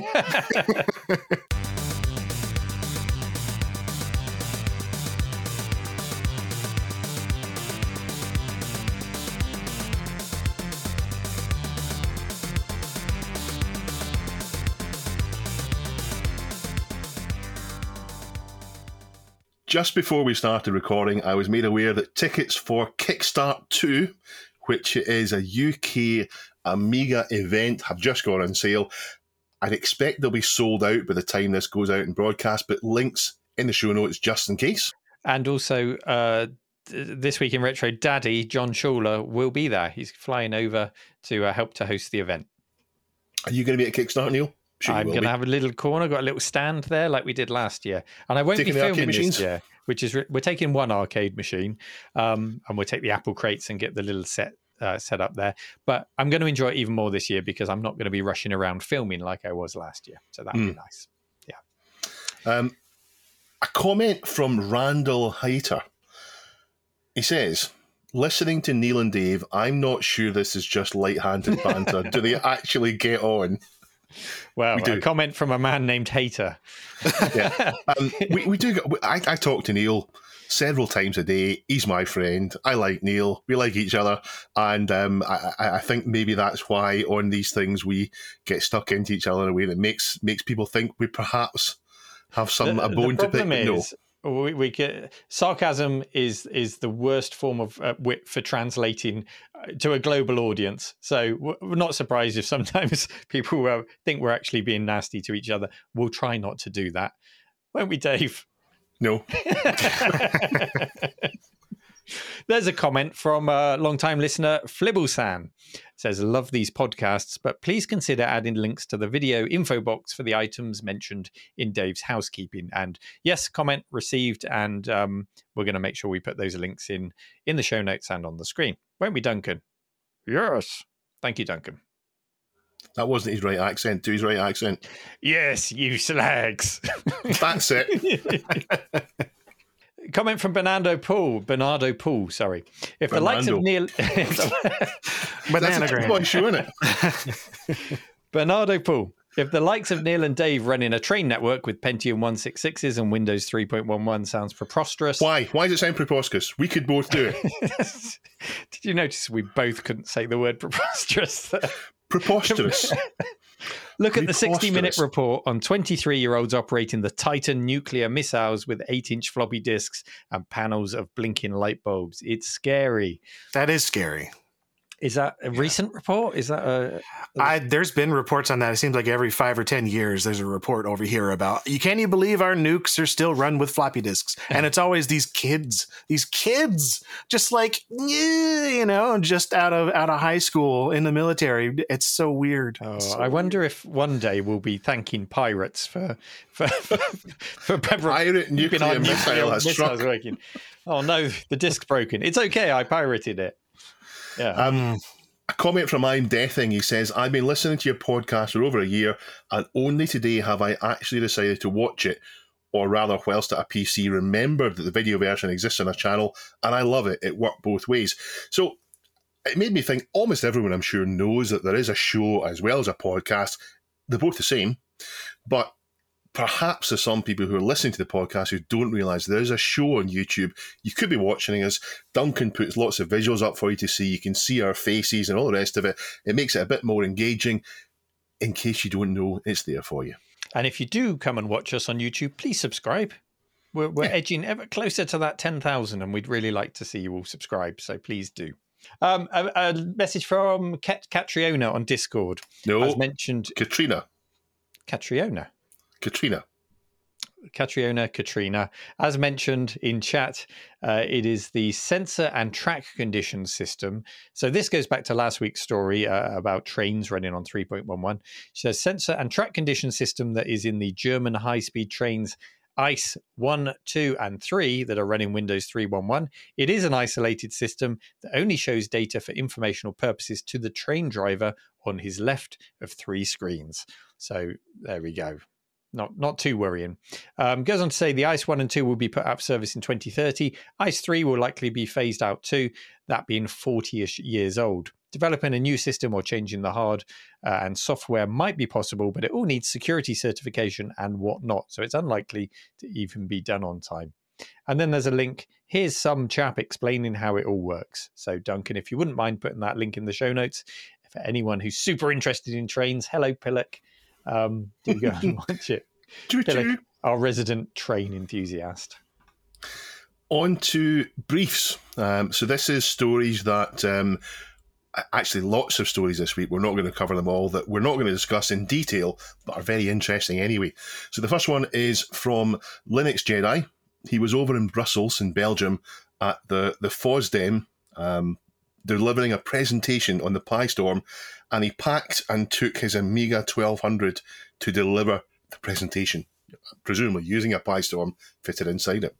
Just before we started recording, I was made aware that tickets for Kickstart 2, which is a UK Amiga event, have just gone on sale. I'd expect they'll be sold out by the time this goes out in broadcast, but links in the show notes just in case. And also, uh, this week in Retro, Daddy, John Schuler, will be there. He's flying over to uh, help to host the event. Are you going to be at Kickstart, Neil? Sure I'm going to have a little corner, got a little stand there like we did last year. And I won't Taking be filming this year, which is re- we're taking one arcade machine um, and we'll take the Apple crates and get the little set. Uh, set up there, but I'm going to enjoy it even more this year because I'm not going to be rushing around filming like I was last year. So that'll Hmm. be nice. Yeah. Um, a comment from Randall Heiter. He says, Listening to Neil and Dave, I'm not sure this is just light-handed banter. Do they actually get on? Well, We a comment from a man named Hater. Yeah. Um, we, we do. I, I talk to Neil several times a day. He's my friend. I like Neil. We like each other, and um, I, I think maybe that's why on these things we get stuck into each other in a way that makes makes people think we perhaps have some The- a bone to pick. but no. We, we get sarcasm is is the worst form of uh, wit for translating uh, to a global audience. So we're not surprised if sometimes people uh, think we're actually being nasty to each other. We'll try not to do that, won't we, Dave? No, There's a comment from a long-time listener, Flibble-san. Says, love these podcasts, but please consider adding links to the video info box for the items mentioned in Dave's housekeeping. And yes, comment received, and um, we're going to make sure we put those links in in the show notes and on the screen. Won't we, Duncan? Yes. Thank you, Duncan. That wasn't his right accent. Do his right accent. Yes, you slags. That's it. Comment from Bernardo Pool. Bernardo Pool, sorry. If the likes of Neil. But that's Banana a gram. one isn't it? Bernardo Pool. If the likes of Neil and Dave running a train network with Pentium 166s and Windows 3.11 sounds preposterous. Why? Why does it sound preposterous? We could both do it. Did you notice we both couldn't say the word preposterous? Preposterous. Look at the 60 minute report on 23 year olds operating the Titan nuclear missiles with 8 inch floppy disks and panels of blinking light bulbs. It's scary. That is scary. Is that a recent report? Is that a. I there's been reports on that. It seems like every five or ten years there's a report over here about you can't even believe our nukes are still run with floppy disks, and it's always these kids, these kids, just like you know, just out of out of high school in the military. It's so weird. Oh, It's so I wonder if one day we'll be thanking pirates for for for, for Pembroke Pirate keeping nuclear missile has missiles Oh no, the disk's broken. It's okay. I pirated it. Yeah. Um, a comment from I'm Deathing. He says, I've been listening to your podcast for over a year, and only today have I actually decided to watch it, or rather, whilst at a PC, remembered that the video version exists on a channel, and I love it. It worked both ways. So it made me think almost everyone, I'm sure, knows that there is a show as well as a podcast. They're both the same, but perhaps there's some people who are listening to the podcast who don't realize there is a show on YouTube. You could be watching us. Duncan puts lots of visuals up for you to see. You can see our faces and all the rest of it. It makes it a bit more engaging. In case you don't know, it's there for you. And if you do come and watch us on YouTube, please subscribe. We're, we're edging ever closer to that 10,000, and we'd really like to see you all subscribe. So please do. Um, a, a message from Cat- Catriona on Discord. No, As mentioned, Katrina. Catriona. Katrina. Catriona, Katrina. As mentioned in chat, uh, it is the sensor and track condition system. So this goes back to last week's story uh, about trains running on 3.11. She says sensor and track condition system that is in the German high-speed trains ICE 1, 2, and 3 that are running Windows 3.11. It is an isolated system that only shows data for informational purposes to the train driver on his left of three screens. So there we go not not too worrying. Um, goes on to say the ICE 1 and 2 will be put out of service in 2030. ICE 3 will likely be phased out too, that being 40 ish years old. Developing a new system or changing the hard uh, and software might be possible, but it all needs security certification and whatnot. So it's unlikely to even be done on time. And then there's a link. Here's some chap explaining how it all works. So, Duncan, if you wouldn't mind putting that link in the show notes for anyone who's super interested in trains, hello, Pillock. Um, do go and watch it. Choo. our resident train enthusiast. On to briefs. Um, so this is stories that um, actually lots of stories this week. We're not going to cover them all. That we're not going to discuss in detail, but are very interesting anyway. So the first one is from Linux Jedi. He was over in Brussels in Belgium at the the FOSDEM. Um, delivering a presentation on the PiStorm, and he packed and took his Amiga 1200 to deliver the presentation, presumably using a PiStorm fitted inside it.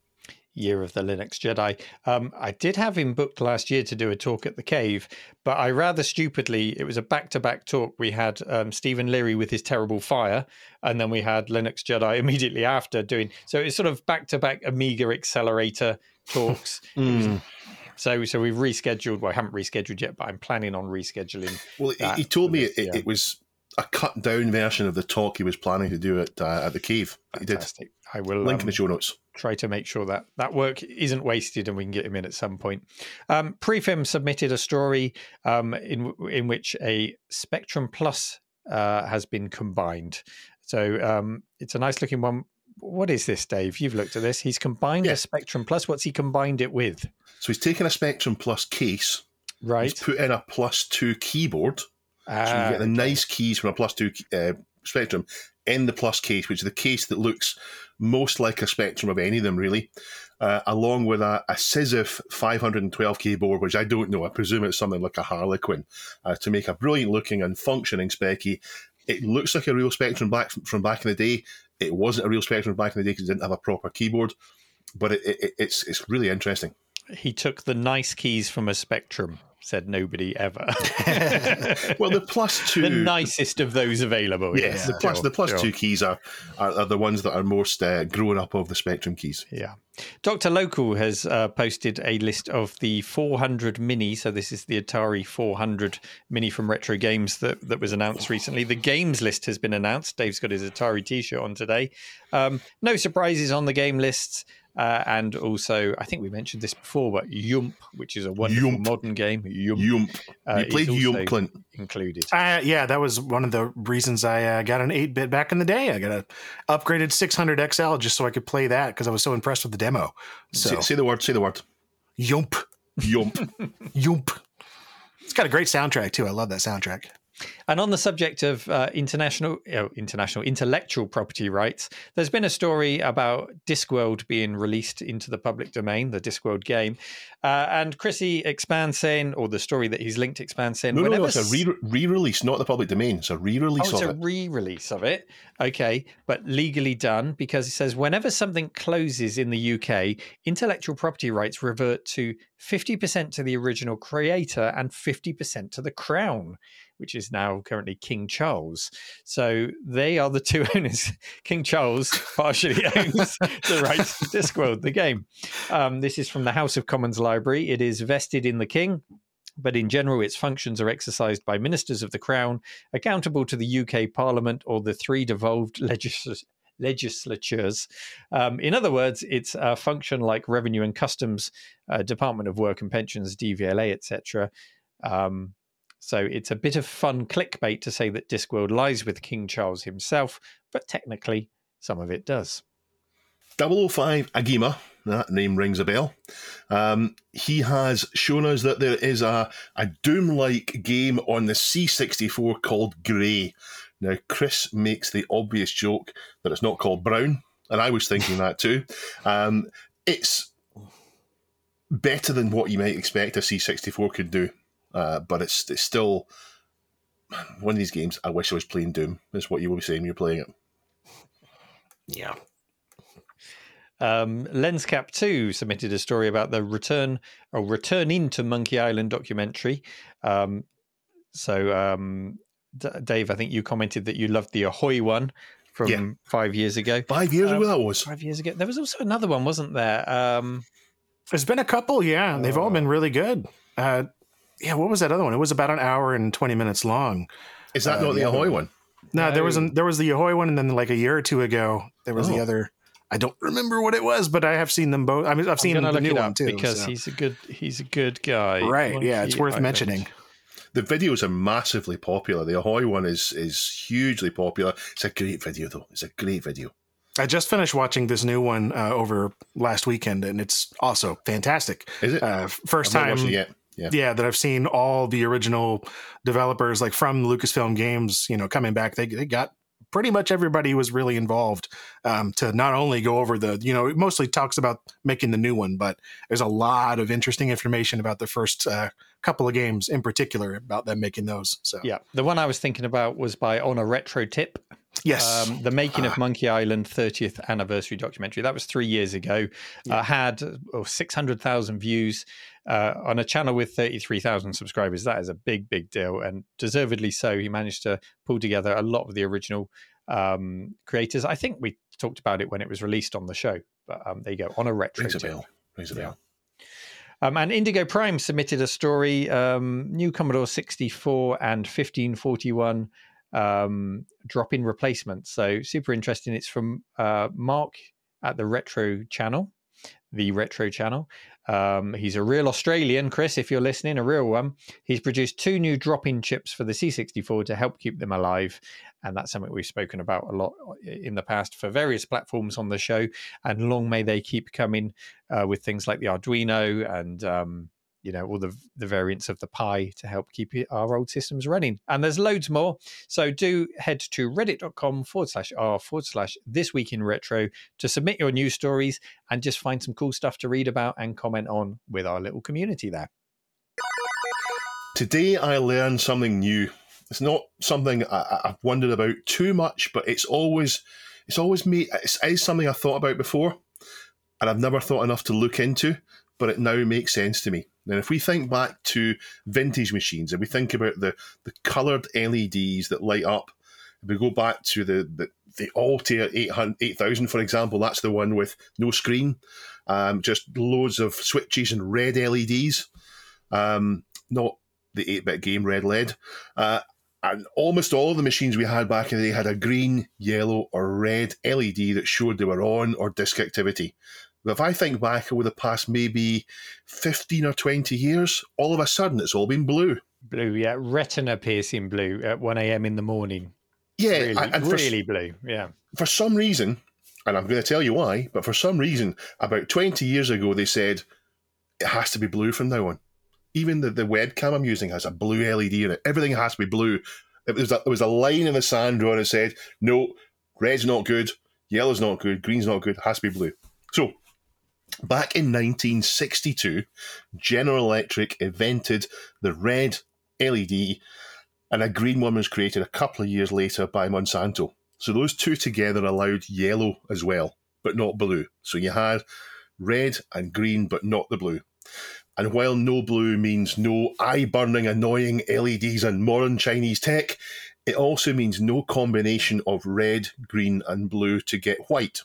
Year of the Linux Jedi. Um, I did have him booked last year to do a talk at the cave, but I rather stupidly, it was a back to back talk. We had um, Stephen Leary with his TerribleFire, and then we had Linux Jedi immediately after doing. So it's sort of back to back Amiga Accelerator talks. Was- so, so we've rescheduled. Well, I haven't rescheduled yet, but I'm planning on rescheduling. Well, he, that he told me it, this it, year. it was a cut down version of the talk he was planning to do at uh, at the cave. He did. Fantastic. I will Link in um, the show notes. try to make sure that that work isn't wasted and we can get him in at some point. Um, Prefim submitted a story um, in in which a Spectrum Plus uh, has been combined. So um, it's a nice looking one. What is this, Dave? You've looked at this. He's combined Yeah. a Spectrum Plus. What's he combined it with? So he's taken a Spectrum Plus case. Right. He's put in a Plus Two keyboard. so you Ah, get the nice keys from a Plus Two uh, Spectrum in the Plus case, which is the case that looks most like a Spectrum of any of them, really. uh, along with a, a Sizif 512 keyboard, which I don't know. I presume it's something like a Harlequin, uh, to make a brilliant looking and functioning Specky. It looks like a real Spectrum back from back in the day. It wasn't a real Spectrum back in the day because it didn't have a proper keyboard, but it, it, it's it's really interesting. He took the nice keys from a Spectrum said nobody ever. well, the plus two, the nicest of those available. Yes, yes. the plus sure, the plus sure. two keys are, are, are the ones that are most uh, grown up of the Spectrum keys. Yeah, Doctor Local has uh, posted a list of the 400 Mini. So this is the Atari 400 Mini from Retro Games that that was announced recently. The games list has been announced. Dave's got his Atari T-shirt on today. Um, no surprises on the game lists. Uh, and also, I think we mentioned this before, but Yump, which is a wonderful Yump. modern game, Yump, Yump. uh, you played Yump, Clint. included. Uh, yeah, that was one of the reasons I uh, got an 8 bit back in the day. I got a upgraded 600 XL just so I could play that because I was so impressed with the demo. So, Say, say the word. Say the word. Yump, Yump. Yump. It's got a great soundtrack too. I love that soundtrack. And on the subject of uh, international, international intellectual property rights, there's been a story about Discworld being released into the public domain, the Discworld game. Uh, and Chrissy expands saying, or the story that he's linked expands saying, No, no, no. It's a re- re-release, not the public domain. It's a re-release Oh, it's a it. re-release of it. Okay, but legally done because it says whenever something closes in the UK, intellectual property rights revert to 50% to the original creator and 50% to the crown, which is now currently King Charles. So they are the two owners. King Charles partially owns the rights to Discworld, the game. Um, this is from the House of Commons Library. It is vested in the King but in general, its functions are exercised by ministers of the Crown, accountable to the UK Parliament or the three devolved legis- legislatures. Um, in other words, it's a function like Revenue and Customs, uh, Department of Work and Pensions, DVLA, etc. Um, so it's a bit of fun clickbait to say that Discworld lies with King Charles himself, but technically, some of it does. 005 Agima, that name rings a bell. Um, he has shown us that there is a, a Doom like game on the C64 called Grey. Now, Chris makes the obvious joke that it's not called Brown, and I was thinking that too. Um, it's better than what you might expect a C64 could do, uh, but it's, it's still one of these games. I wish I was playing Doom, is what you will be saying you're playing it. Yeah. Um, Lenscap 2 submitted a story about the return or return into Monkey Island documentary. Um, so, um, D- Dave, I think you commented that you loved the Ahoy one from Yeah. five years ago. Five years Um, ago, that was. Five years ago. There was also another one, wasn't there? Um, There's been a couple, yeah. and They've all been really good. Uh, yeah, what was that other one? It was about an hour and 20 minutes long. Is that uh, not the the Ahoy one. one? No, there was No. an, there was the Ahoy one, and then like a year or two ago, there was the Oh. other. I don't remember what it was, but I have seen them both. I mean, I've seen gonna the new one too. because so. he's a good he's a good guy. right. Yeah, it's Monkey worth Island. mentioning. The videos are massively popular. The Ahoy one is is hugely popular. It's a great video, though. It's a great video. I just finished watching this new one uh, over last weekend, and it's also fantastic. Is it? Uh, first I've not time, watched it yet. Yeah. yeah, that I've seen all the original developers, like from Lucasfilm Games, you know, coming back. They they got pretty much everybody was really involved um, to not only go over the, you know, it mostly talks about making the new one, but there's a lot of interesting information about the first uh, couple of games in particular about them making those. So Yeah, the one I was thinking about was by On a Retro Tip. Yes, Um, the making of Monkey Island 30th anniversary documentary. That was three years ago. Uh, had oh, 600,000 views uh, on a channel with 33,000 subscribers. That is a big, big deal, and deservedly so. He managed to pull together a lot of the original um, creators. I think we talked about it when it was released on the show, but um, there you go. On a retro Rings a bell. Rings a Yeah. bell. Um, and Indigo Prime submitted a story, um, new Commodore 64 and 1541 um, drop in replacement. So super interesting. It's from uh, Mark at the Retro Channel, the Retro Channel. Um, he's a real Australian, Chris, if you're listening, a real one. He's produced two new drop in chips for the C64 to help keep them alive. And that's something we've spoken about a lot in the past for various platforms on the show. And long may they keep coming uh, with things like the Arduino and um, you know, all the the variants of the Pi to help keep our old systems running. And there's loads more. So do head to reddit.com forward slash r forward slash this week in retro to submit your news stories and just find some cool stuff to read about and comment on with our little community there. Today I learned something new. It's not something I, I've wondered about too much, but it's always it's always me. It's, it is something I thought about before, and I've never thought enough to look into. But it now makes sense to me. And if we think back to vintage machines, and we think about the the coloured LEDs that light up, if we go back to the the, the Altair 800 8000, for example, that's the one with no screen, um, just loads of switches and red LEDs. Um, not the 8 bit game Red LED. Uh, and almost all of the machines we had back in the day had a green, yellow, or red LED that showed they were on or disk activity. But if I think back over the past maybe 15 or 20 years, all of a sudden it's all been blue. Blue, yeah, retina piercing blue at 1 a.m. in the morning. Yeah, Really, and- for, really blue. Yeah. for some reason, and I'm going to tell you why, but for some reason, about 20 years ago, they said it has to be blue from now on. Even the, the webcam I'm using has a blue LED in it. Everything has to be blue. It was a, it was a line in the sand drawn that said, no, red's not good, yellow's not good, green's not good, has to be blue. So, back in 1962, General Electric invented the red LED, and a green one was created a couple of years later by Monsanto. So those two together allowed yellow as well, but not blue. So you had red and green, but not the blue. And while no blue means no eye burning, annoying LEDs and modern Chinese tech, it also means no combination of red, green, and blue to get white.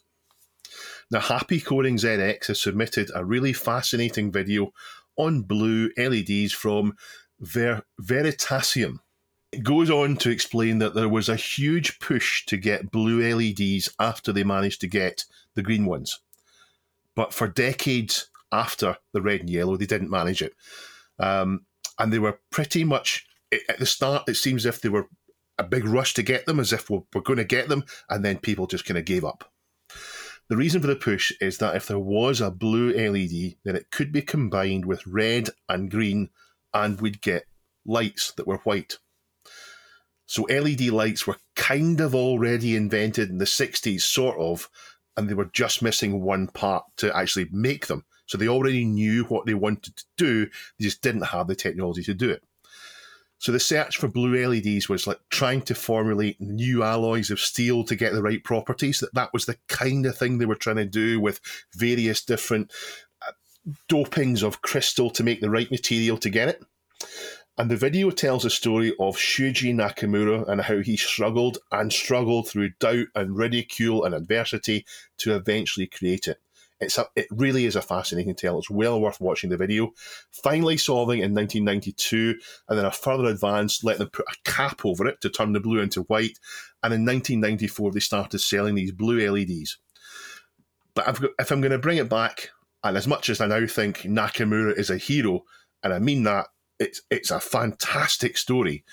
Now, Happy Coding ZX has submitted a really fascinating video on blue LEDs from Ver- Veritasium. It goes on to explain that there was a huge push to get blue LEDs after they managed to get the green ones. But for decades after the red and yellow, they didn't manage it. Um, and they were pretty much, at the start, it seems as if they were a big rush to get them, as if we're, we're going to get them, and then people just kind of gave up. The reason for the push is that if there was a blue LED, then it could be combined with red and green, and we'd get lights that were white. So LED lights were kind of already invented in the 60s, sort of, and they were just missing one part to actually make them. So they already knew what they wanted to do, they just didn't have the technology to do it. So the search for blue LEDs was like trying to formulate new alloys of steel to get the right properties. That that was the kind of thing they were trying to do with various different uh, dopings of crystal to make the right material to get it. And the video tells a story of Shuji Nakamura and how he struggled and struggled through doubt and ridicule and adversity to eventually create it. It's a, it really is a fascinating tale. It's well worth watching the video. Finally solving in 1992, and then a further advance, let them put a cap over it to turn the blue into white. And in 1994, they started selling these blue LEDs. But I've got, if I'm going to bring it back, and as much as I now think Nakamura is a hero, and I mean that, it's it's a fantastic story.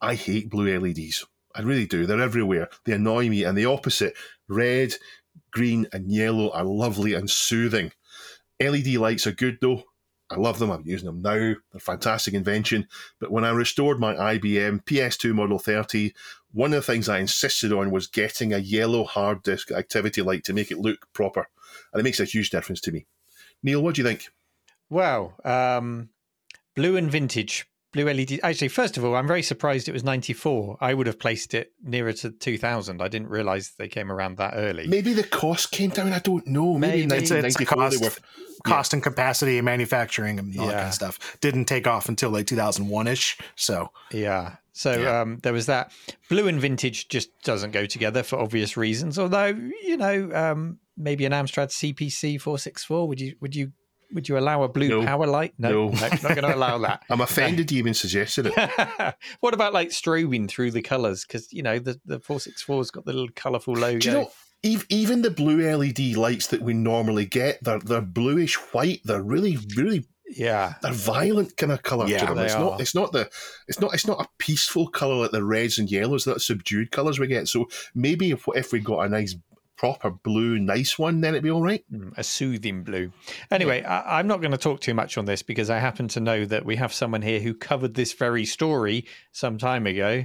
I hate blue LEDs. I really do. They're everywhere. They annoy me. And the opposite, red, green, and yellow are lovely and soothing. LED lights are good though. I love them. I'm using them now. They're a fantastic invention. But when I restored my IBM PS2 Model 30, one of the things I insisted on was getting a yellow hard disk activity light to make it look proper. And it makes a huge difference to me. Neil, what do you think? Well, um, blue and vintage, blue LED. Actually, first of all, I'm very surprised it was 94. I would have placed it nearer to 2000. I didn't realize they came around that early. Maybe the cost came down. I don't know. Maybe, Maybe. It's, it's 1994 cost, were. cost and capacity and manufacturing and all that kind of stuff. Didn't take off until like 2001 ish. So Yeah. So Yeah. um, there was that. Blue and vintage just doesn't go together for obvious reasons. Although you know, um, maybe an Amstrad CPC 464. Would you? Would you? Would you allow a blue No. power light? No. not going to allow that. I'm offended you even suggested it. what about like strobing through the colours? Because you know the the 464's got the little colourful logo. Do you know, even the blue LED lights that we normally get, they're, they're bluish white. They're really, really, yeah. they're violent kind of colour Yeah, to them. It's are. not, it's not the, it's not, it's not a peaceful colour like the reds and yellows. That subdued colours we get. So maybe if if we got a nice proper blue, nice one, then it'd be all right. Mm, a soothing blue. Anyway, I, I'm not going to talk too much on this because I happen to know that we have someone here who covered this very story some time ago.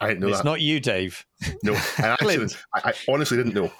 I didn't know it's that. not you, Dave. no, I, actually, I, I honestly didn't know.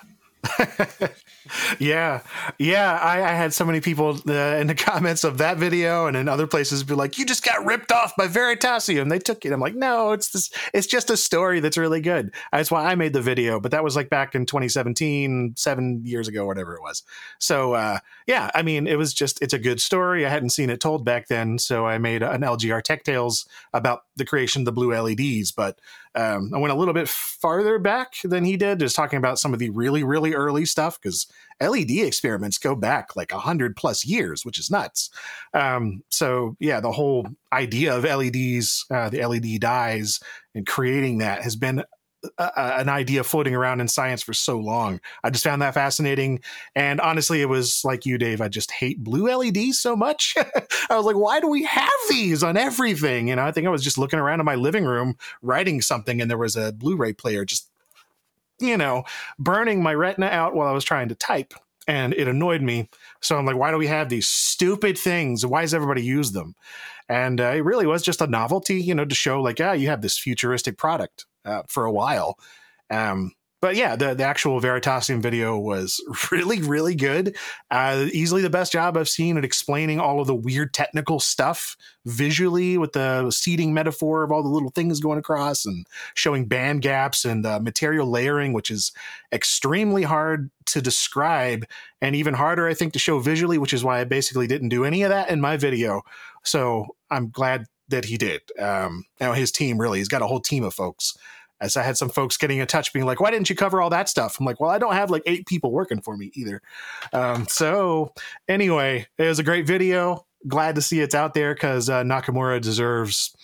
yeah, yeah. I, I had so many people uh, in the comments of that video and in other places be like, "You just got ripped off by Veritasium. They took it." I'm like, "No, it's this. It's just a story that's really good." That's why I made the video. But that was like back in 2017, seven years ago, whatever it was. So uh, yeah, I mean, it was just it's a good story. I hadn't seen it told back then, so I made an LGR Tech Tales about the creation of the blue LEDs. But um, I went a little bit farther back than he did, just talking about some of the really, really early stuff because LED experiments go back like a hundred plus years, which is nuts. Um, so yeah, the whole idea of LEDs, uh, the LED dyes, and creating that has been a, an idea floating around in science for so long. I just found that fascinating. And honestly, it was like you, Dave. I just hate blue LEDs so much. I was like, why do we have these on everything? You know, I think I was just looking around in my living room writing something, and there was a Blu-ray player just, you know, burning my retina out while I was trying to type, and it annoyed me. So I'm like, why do we have these stupid things? Why does everybody use them? And uh, it really was just a novelty, you know, to show like, yeah, you have this futuristic product uh, for a while. Um, but yeah, the, the actual Veritasium video was really, really good. Uh, easily the best job I've seen at explaining all of the weird technical stuff visually with the seating metaphor of all the little things going across and showing band gaps and uh, material layering, which is extremely hard to describe and even harder, I think, to show visually, which is why I basically didn't do any of that in my video. So I'm glad that he did. Um, now his team really, he's got a whole team of folks. As I had some folks getting in touch, being like, "Why didn't you cover all that stuff?" I'm like, "Well, I don't have like eight people working for me either." Um, so anyway, it was a great video. Glad to see it's out there because uh, Nakamura deserves,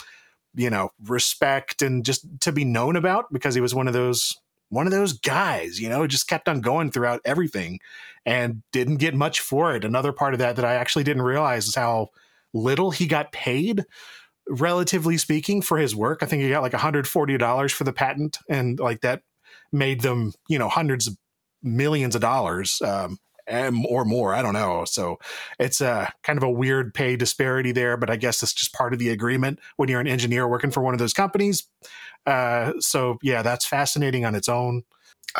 you know, respect and just to be known about because he was one of those one of those guys, you know, just kept on going throughout everything and didn't get much for it. Another part of that that I actually didn't realize is how little he got paid relatively speaking for his work. I think he got like $140 for the patent and like that made them you know hundreds of millions of dollars um and or more i don't know. So it's a kind of a weird pay disparity there but i guess it's just part of the agreement. When you're an engineer working for one of those companies uh so yeah that's fascinating on its own.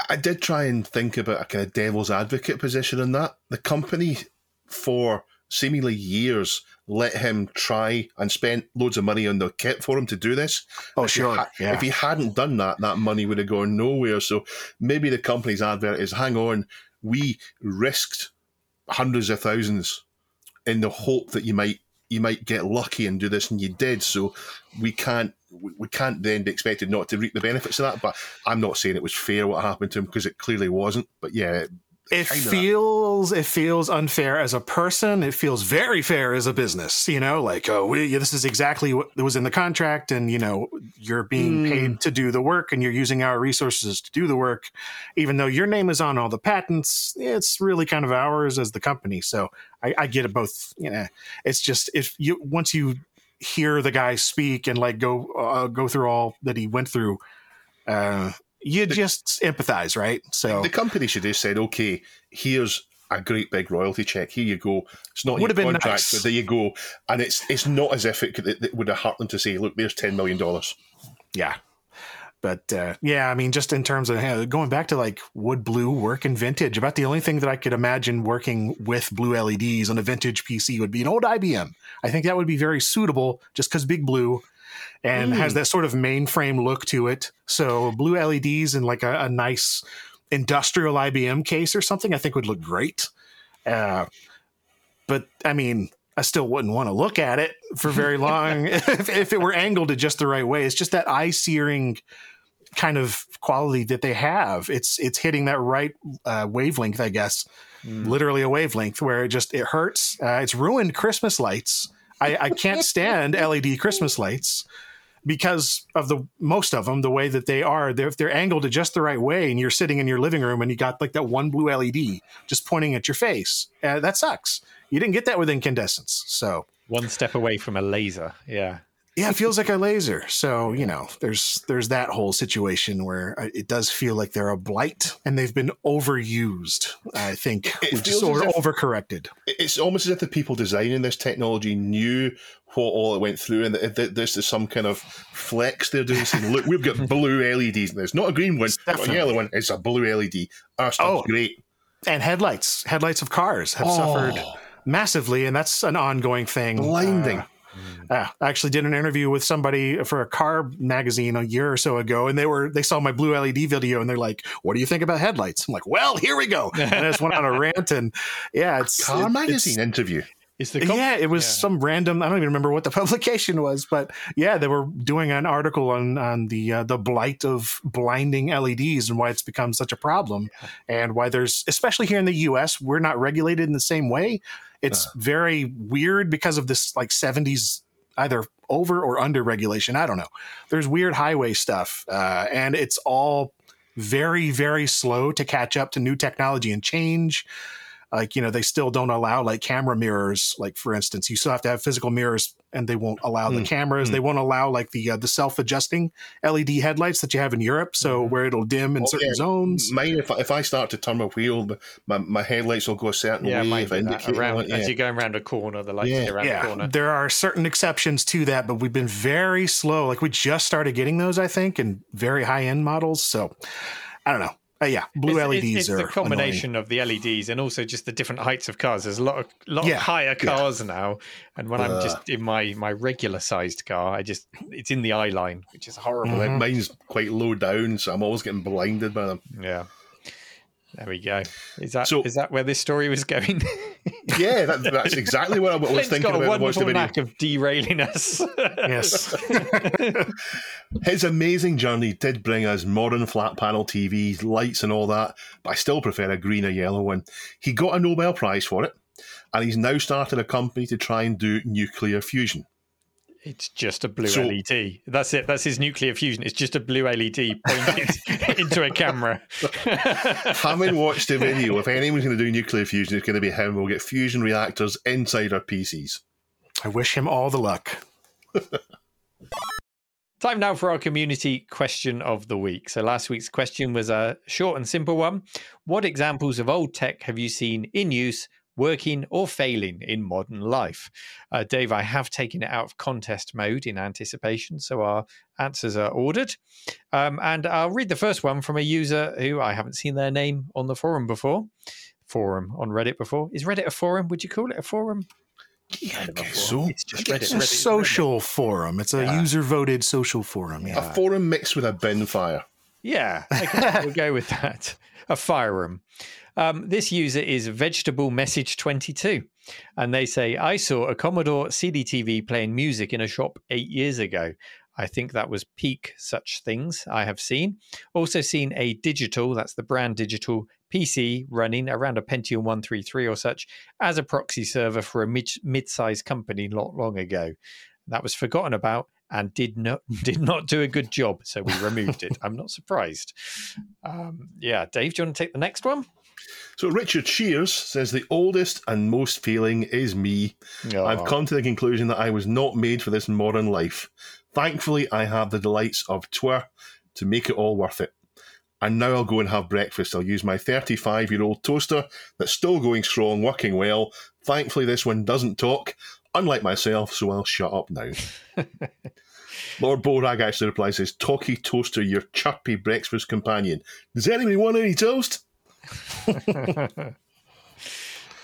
I- did try and think about a kind of devil's advocate position in that. The company, for seemingly years, let him try and spent loads of money on the kit for him to do this. oh If sure. ha- yeah If he hadn't done that, that money would have gone nowhere. So maybe the company's advert is hang on, we risked hundreds of thousands in the hope that you might you might get lucky and do this and you did. So we can't we can't then be expected not to reap the benefits of that. But i'm not saying it was fair what happened to him because it clearly wasn't. But yeah it kinda- feels it feels unfair as a person. It feels very fair as a business you know like oh we, this is exactly what was in the contract and you know you're being Hmm. paid to do the work and you're using our resources to do the work. Even though your name is on all the patents it's really kind of ours as the company. So i, I get it both you know it's just if you once you hear the guy speak and like go uh, go through all that he went through uh you just empathize right? So the company should have said okay here's a great big royalty check. Here you go. It's not Would your have been contract nice. but there you go. And it's it's not as if it, could, it, it would have hurt them to say look there's 10 million dollars. Yeah. But uh, yeah i mean just in terms of uh, going back to like would blue work in vintage? About the only thing that i could imagine working with blue leds on a vintage pc would be an old ibm i think that would be very suitable just because big blue and has that sort of mainframe look to it so blue leds and like a, a nice industrial ibm case or something i think would look great uh, but i mean I still wouldn't want to look at it for very long if, if it were angled in just the right way. It's just that eye searing kind of quality that they have. It's it's hitting that right uh, wavelength, I guess, literally a wavelength where it just it hurts. Uh, it's ruined Christmas lights. I, I can't stand LED Christmas lights because of the most of them the way that they are. They're, if they're angled just the right way, and you're sitting in your living room and you got like that one blue LED just pointing at your face, uh, that sucks. You didn't get that with incandescence, so One step away from a laser. Yeah. Yeah, it feels like a laser. So you know, there's there's that whole situation where uh, it does feel like they're a blight, and they've been overused. I think It just feels sort of if- overcorrected. It's almost as if the people designing this technology knew what all it went through, and that this is some kind of flex they're doing. Saying, "Look, we've got blue LEDs in this, not a green one, not a yellow one. It's a blue LED. Our stuff's Oh. great." And headlights, headlights of cars have suffered Oh. massively, and that's an ongoing thing. Blinding. Uh, uh, I actually did an interview with somebody for a car magazine a year or so ago, and they were they saw my blue LED video, and they're like, "What do you think about headlights?" I'm like, "Well, here we go." And I just went on a rant, and yeah, it's Car it- it's- magazine interview. Is the com- yeah, it was yeah. some random. I don't even remember what the publication was, but yeah, they were doing an article on on the uh, the blight of blinding LEDs and why it's become such a problem, and why there's especially here in the U.S. we're not regulated in the same way. It's very weird because of this like '70s either over or under regulation. I don't know. There's weird highway stuff, uh, and it's all very very slow to catch up to new technology and change like you know they still don't allow like camera mirrors like for instance you still have to have physical mirrors and they won't allow the Mm, cameras they won't allow like the uh, the self-adjusting led headlights that you have in europe so where it'll dim in Oh, certain yeah. zones Mine, if I, if I start to turn my wheel, my, my headlights will go a certain yeah, way. might If I indicate around one, yeah. as you're going around a corner, the lights Yeah. go around the yeah corner. there are certain exceptions to that but we've been very slow like we just started getting those i think and very high end models so i don't know uh, yeah blue it's, leds it's, it's are the combination of the LEDs and also just the different heights of cars. There's a lot of lot Yeah, of higher cars now, and when I'm just in my my regular sized car, I just it's in the eye line, which is horrible. Mhm. Mine's quite low down, so I'm always getting blinded by them. Yeah. There we go. Is that is So- that where this story was going? Yeah, that, that's exactly what I was Clint's thinking got a about. when I watched wonderful knack of derailing us. yes His amazing journey did bring us modern flat panel TVs, lights, and all that, but I still prefer a green or yellow one. He got a Nobel Prize for it, and he's now started a company to try and do nuclear fusion. It's just a blue So- LED. That's it. That's his nuclear fusion. It's just a blue LED pointed into a camera. Having watched the video, if anyone's going to do nuclear fusion, it's going to be him. We'll get fusion reactors inside our PCs. i wish him all the luck Time now for our community question of the week. So last week's question was a short and simple one. What examples of old tech have you seen in use, working, or failing in modern life? Uh, Dave, I have taken it out of contest mode in anticipation, so our answers are ordered. Um, and I'll read the first one from a user who I haven't seen their name on the forum before. Forum on Reddit before. Is Reddit a forum? Would you call it a forum? Yeah, I guess so. It's just I Reddit. guess it's a Reddit- social forum it's a Yeah. user voted social forum A forum mixed with a bin fire. Yeah, okay, we'll go with that. A firearm. Um, this user is Vegetable Message 22, and they say, I saw a Commodore CDTV playing music in a shop eight years ago. I think that was peak such things I have seen. Also, seen a digital, that's the brand digital PC running around a Pentium 133 or such as a proxy server for a mid sized company not long ago. That was forgotten about and did not did not do a good job, so we removed it. I'm not surprised. Um, yeah, Dave, do you want to take the next one? So Richard Shears says the oldest and most feeling is me. I've Oh, come to the conclusion that I was not made for this modern life. Thankfully, I have the delights of Twer to make it all worth it. And now I'll go and have breakfast. I'll use my 35 year old toaster that's still going strong, working well. Thankfully, this one doesn't talk, unlike myself, so I'll shut up now. Lord Borag actually replies, says, Talkie toaster, your chirpy breakfast companion. Does anybody want any toast?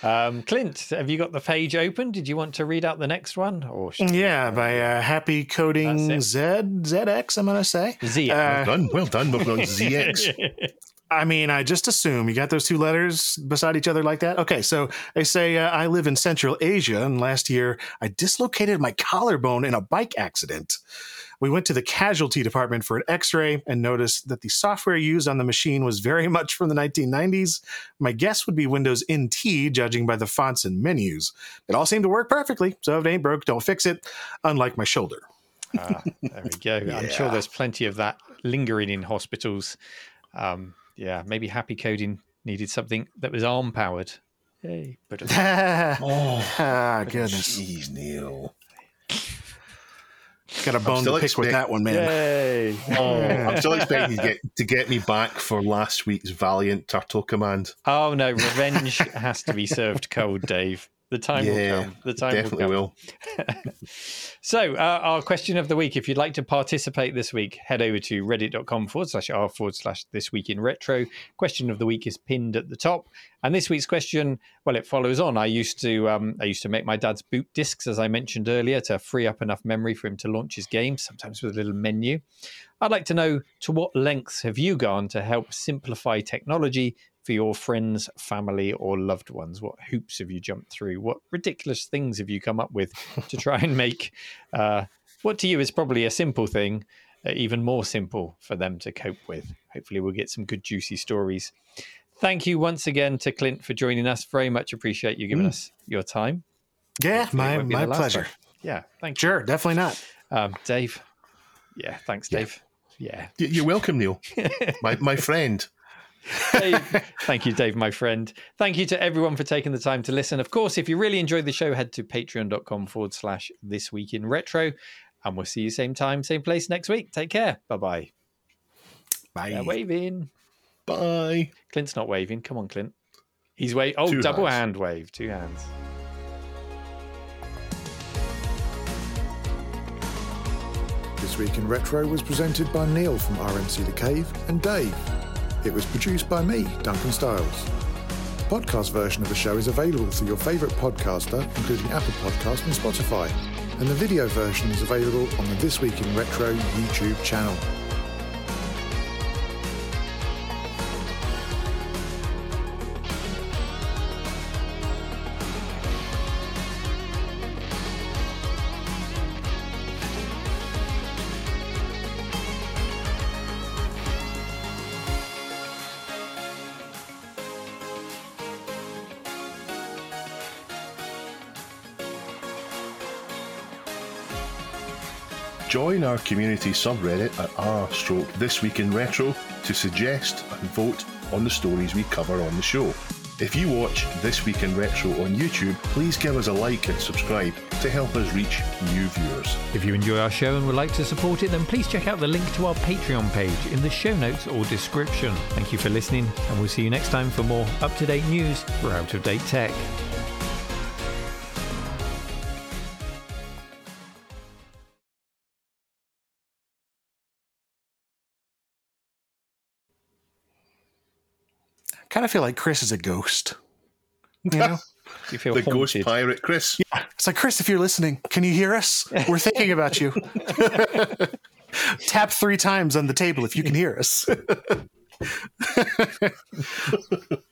Um, Clint, have you got the page open? Did you want to read out the next one? Or Yeah, by uh, Happy Coding Z ZX. I'm gonna say. Z. Uh, Well done, well done, working on ZX. I mean, I just assume you got those two letters beside each other like that. Okay, so they say uh, I live in Central Asia, and last year I dislocated my collarbone in a bike accident. We went to the casualty department for an X-ray and noticed that the software used on the machine was very much from the 1990s. My guess would be Windows NT, judging by the fonts and menus. It all seemed to work perfectly, so if it ain't broke, don't fix it. Unlike my shoulder. Ah, there we go. I'm sure there's plenty of that lingering in hospitals. Um, yeah, maybe happy coding needed something that was arm powered. Yay. But Oh, ah, goodness. jeez, Neil. Got a bone to pick with that one, man. Yay! Oh, I'm still expecting to get to get me back for last week's Valiant Turtle Command. Oh no, revenge has to be served cold, Dave. The time Yeah, will come. The time Definitely will come. will. So, uh, our question of the week if you'd like to participate this week, head over to reddit.com forward slash r forward slash this week in retro. Question of the week is pinned at the top. And this week's question, well, it follows on. I used to um, I used to make my dad's boot discs, as I mentioned earlier, to free up enough memory for him to launch his games, sometimes with a little menu. I'd like to know to what lengths have you gone to help simplify technology for your friends, family, or loved ones? What hoops have you jumped through? What ridiculous things have you come up with to try and make uh, what to you is probably a simple thing uh, even more simple for them to cope with? Hopefully, we'll get some good, juicy stories. Thank you once again to Clint for joining us. Very much appreciate you giving us your time. Yeah, Hopefully my my pleasure. Yeah, thank you. Sure, definitely not. Um, Dave. Yeah, thanks, Dave. Yeah. Y- You're welcome, Neil. my my friend. Dave, thank you, Dave, my friend. Thank you to everyone for taking the time to listen. Of course, if you really enjoyed the show, head to patreon.com forward slash this week in retro. And we'll see you same time, same place next week. Take care. Bye bye. Bye. Yeah, waving. Bye. Clint's not waving. Come on, Clint. He's waving. Oh, Two double hands. hand wave. Two hands. This Week in Retro was presented by Neil from RMC The Cave and Dave. It was produced by me, Duncan Styles. The podcast version of the show is available through your favourite podcaster, including Apple Podcast and Spotify. And the video version is available on the This Week in Retro YouTube channel. Join our community subreddit at r stroke this week in retro to suggest and vote on the stories we cover on the show. If you watch This Week in Retro on YouTube, please give us a like and subscribe to help us reach new viewers. If you enjoy our show and would like to support it, then please check out the link to our Patreon page in the show notes or description. Thank you for listening, and we'll see you next time for more up to date news for out of date tech. Kind of feel like Chris is a ghost. You know? You feel The haunted? Ghost Pirate Chris. It's like, Chris, if you're listening, can you hear us? We're thinking about you. Tap three times on the table if you can hear us.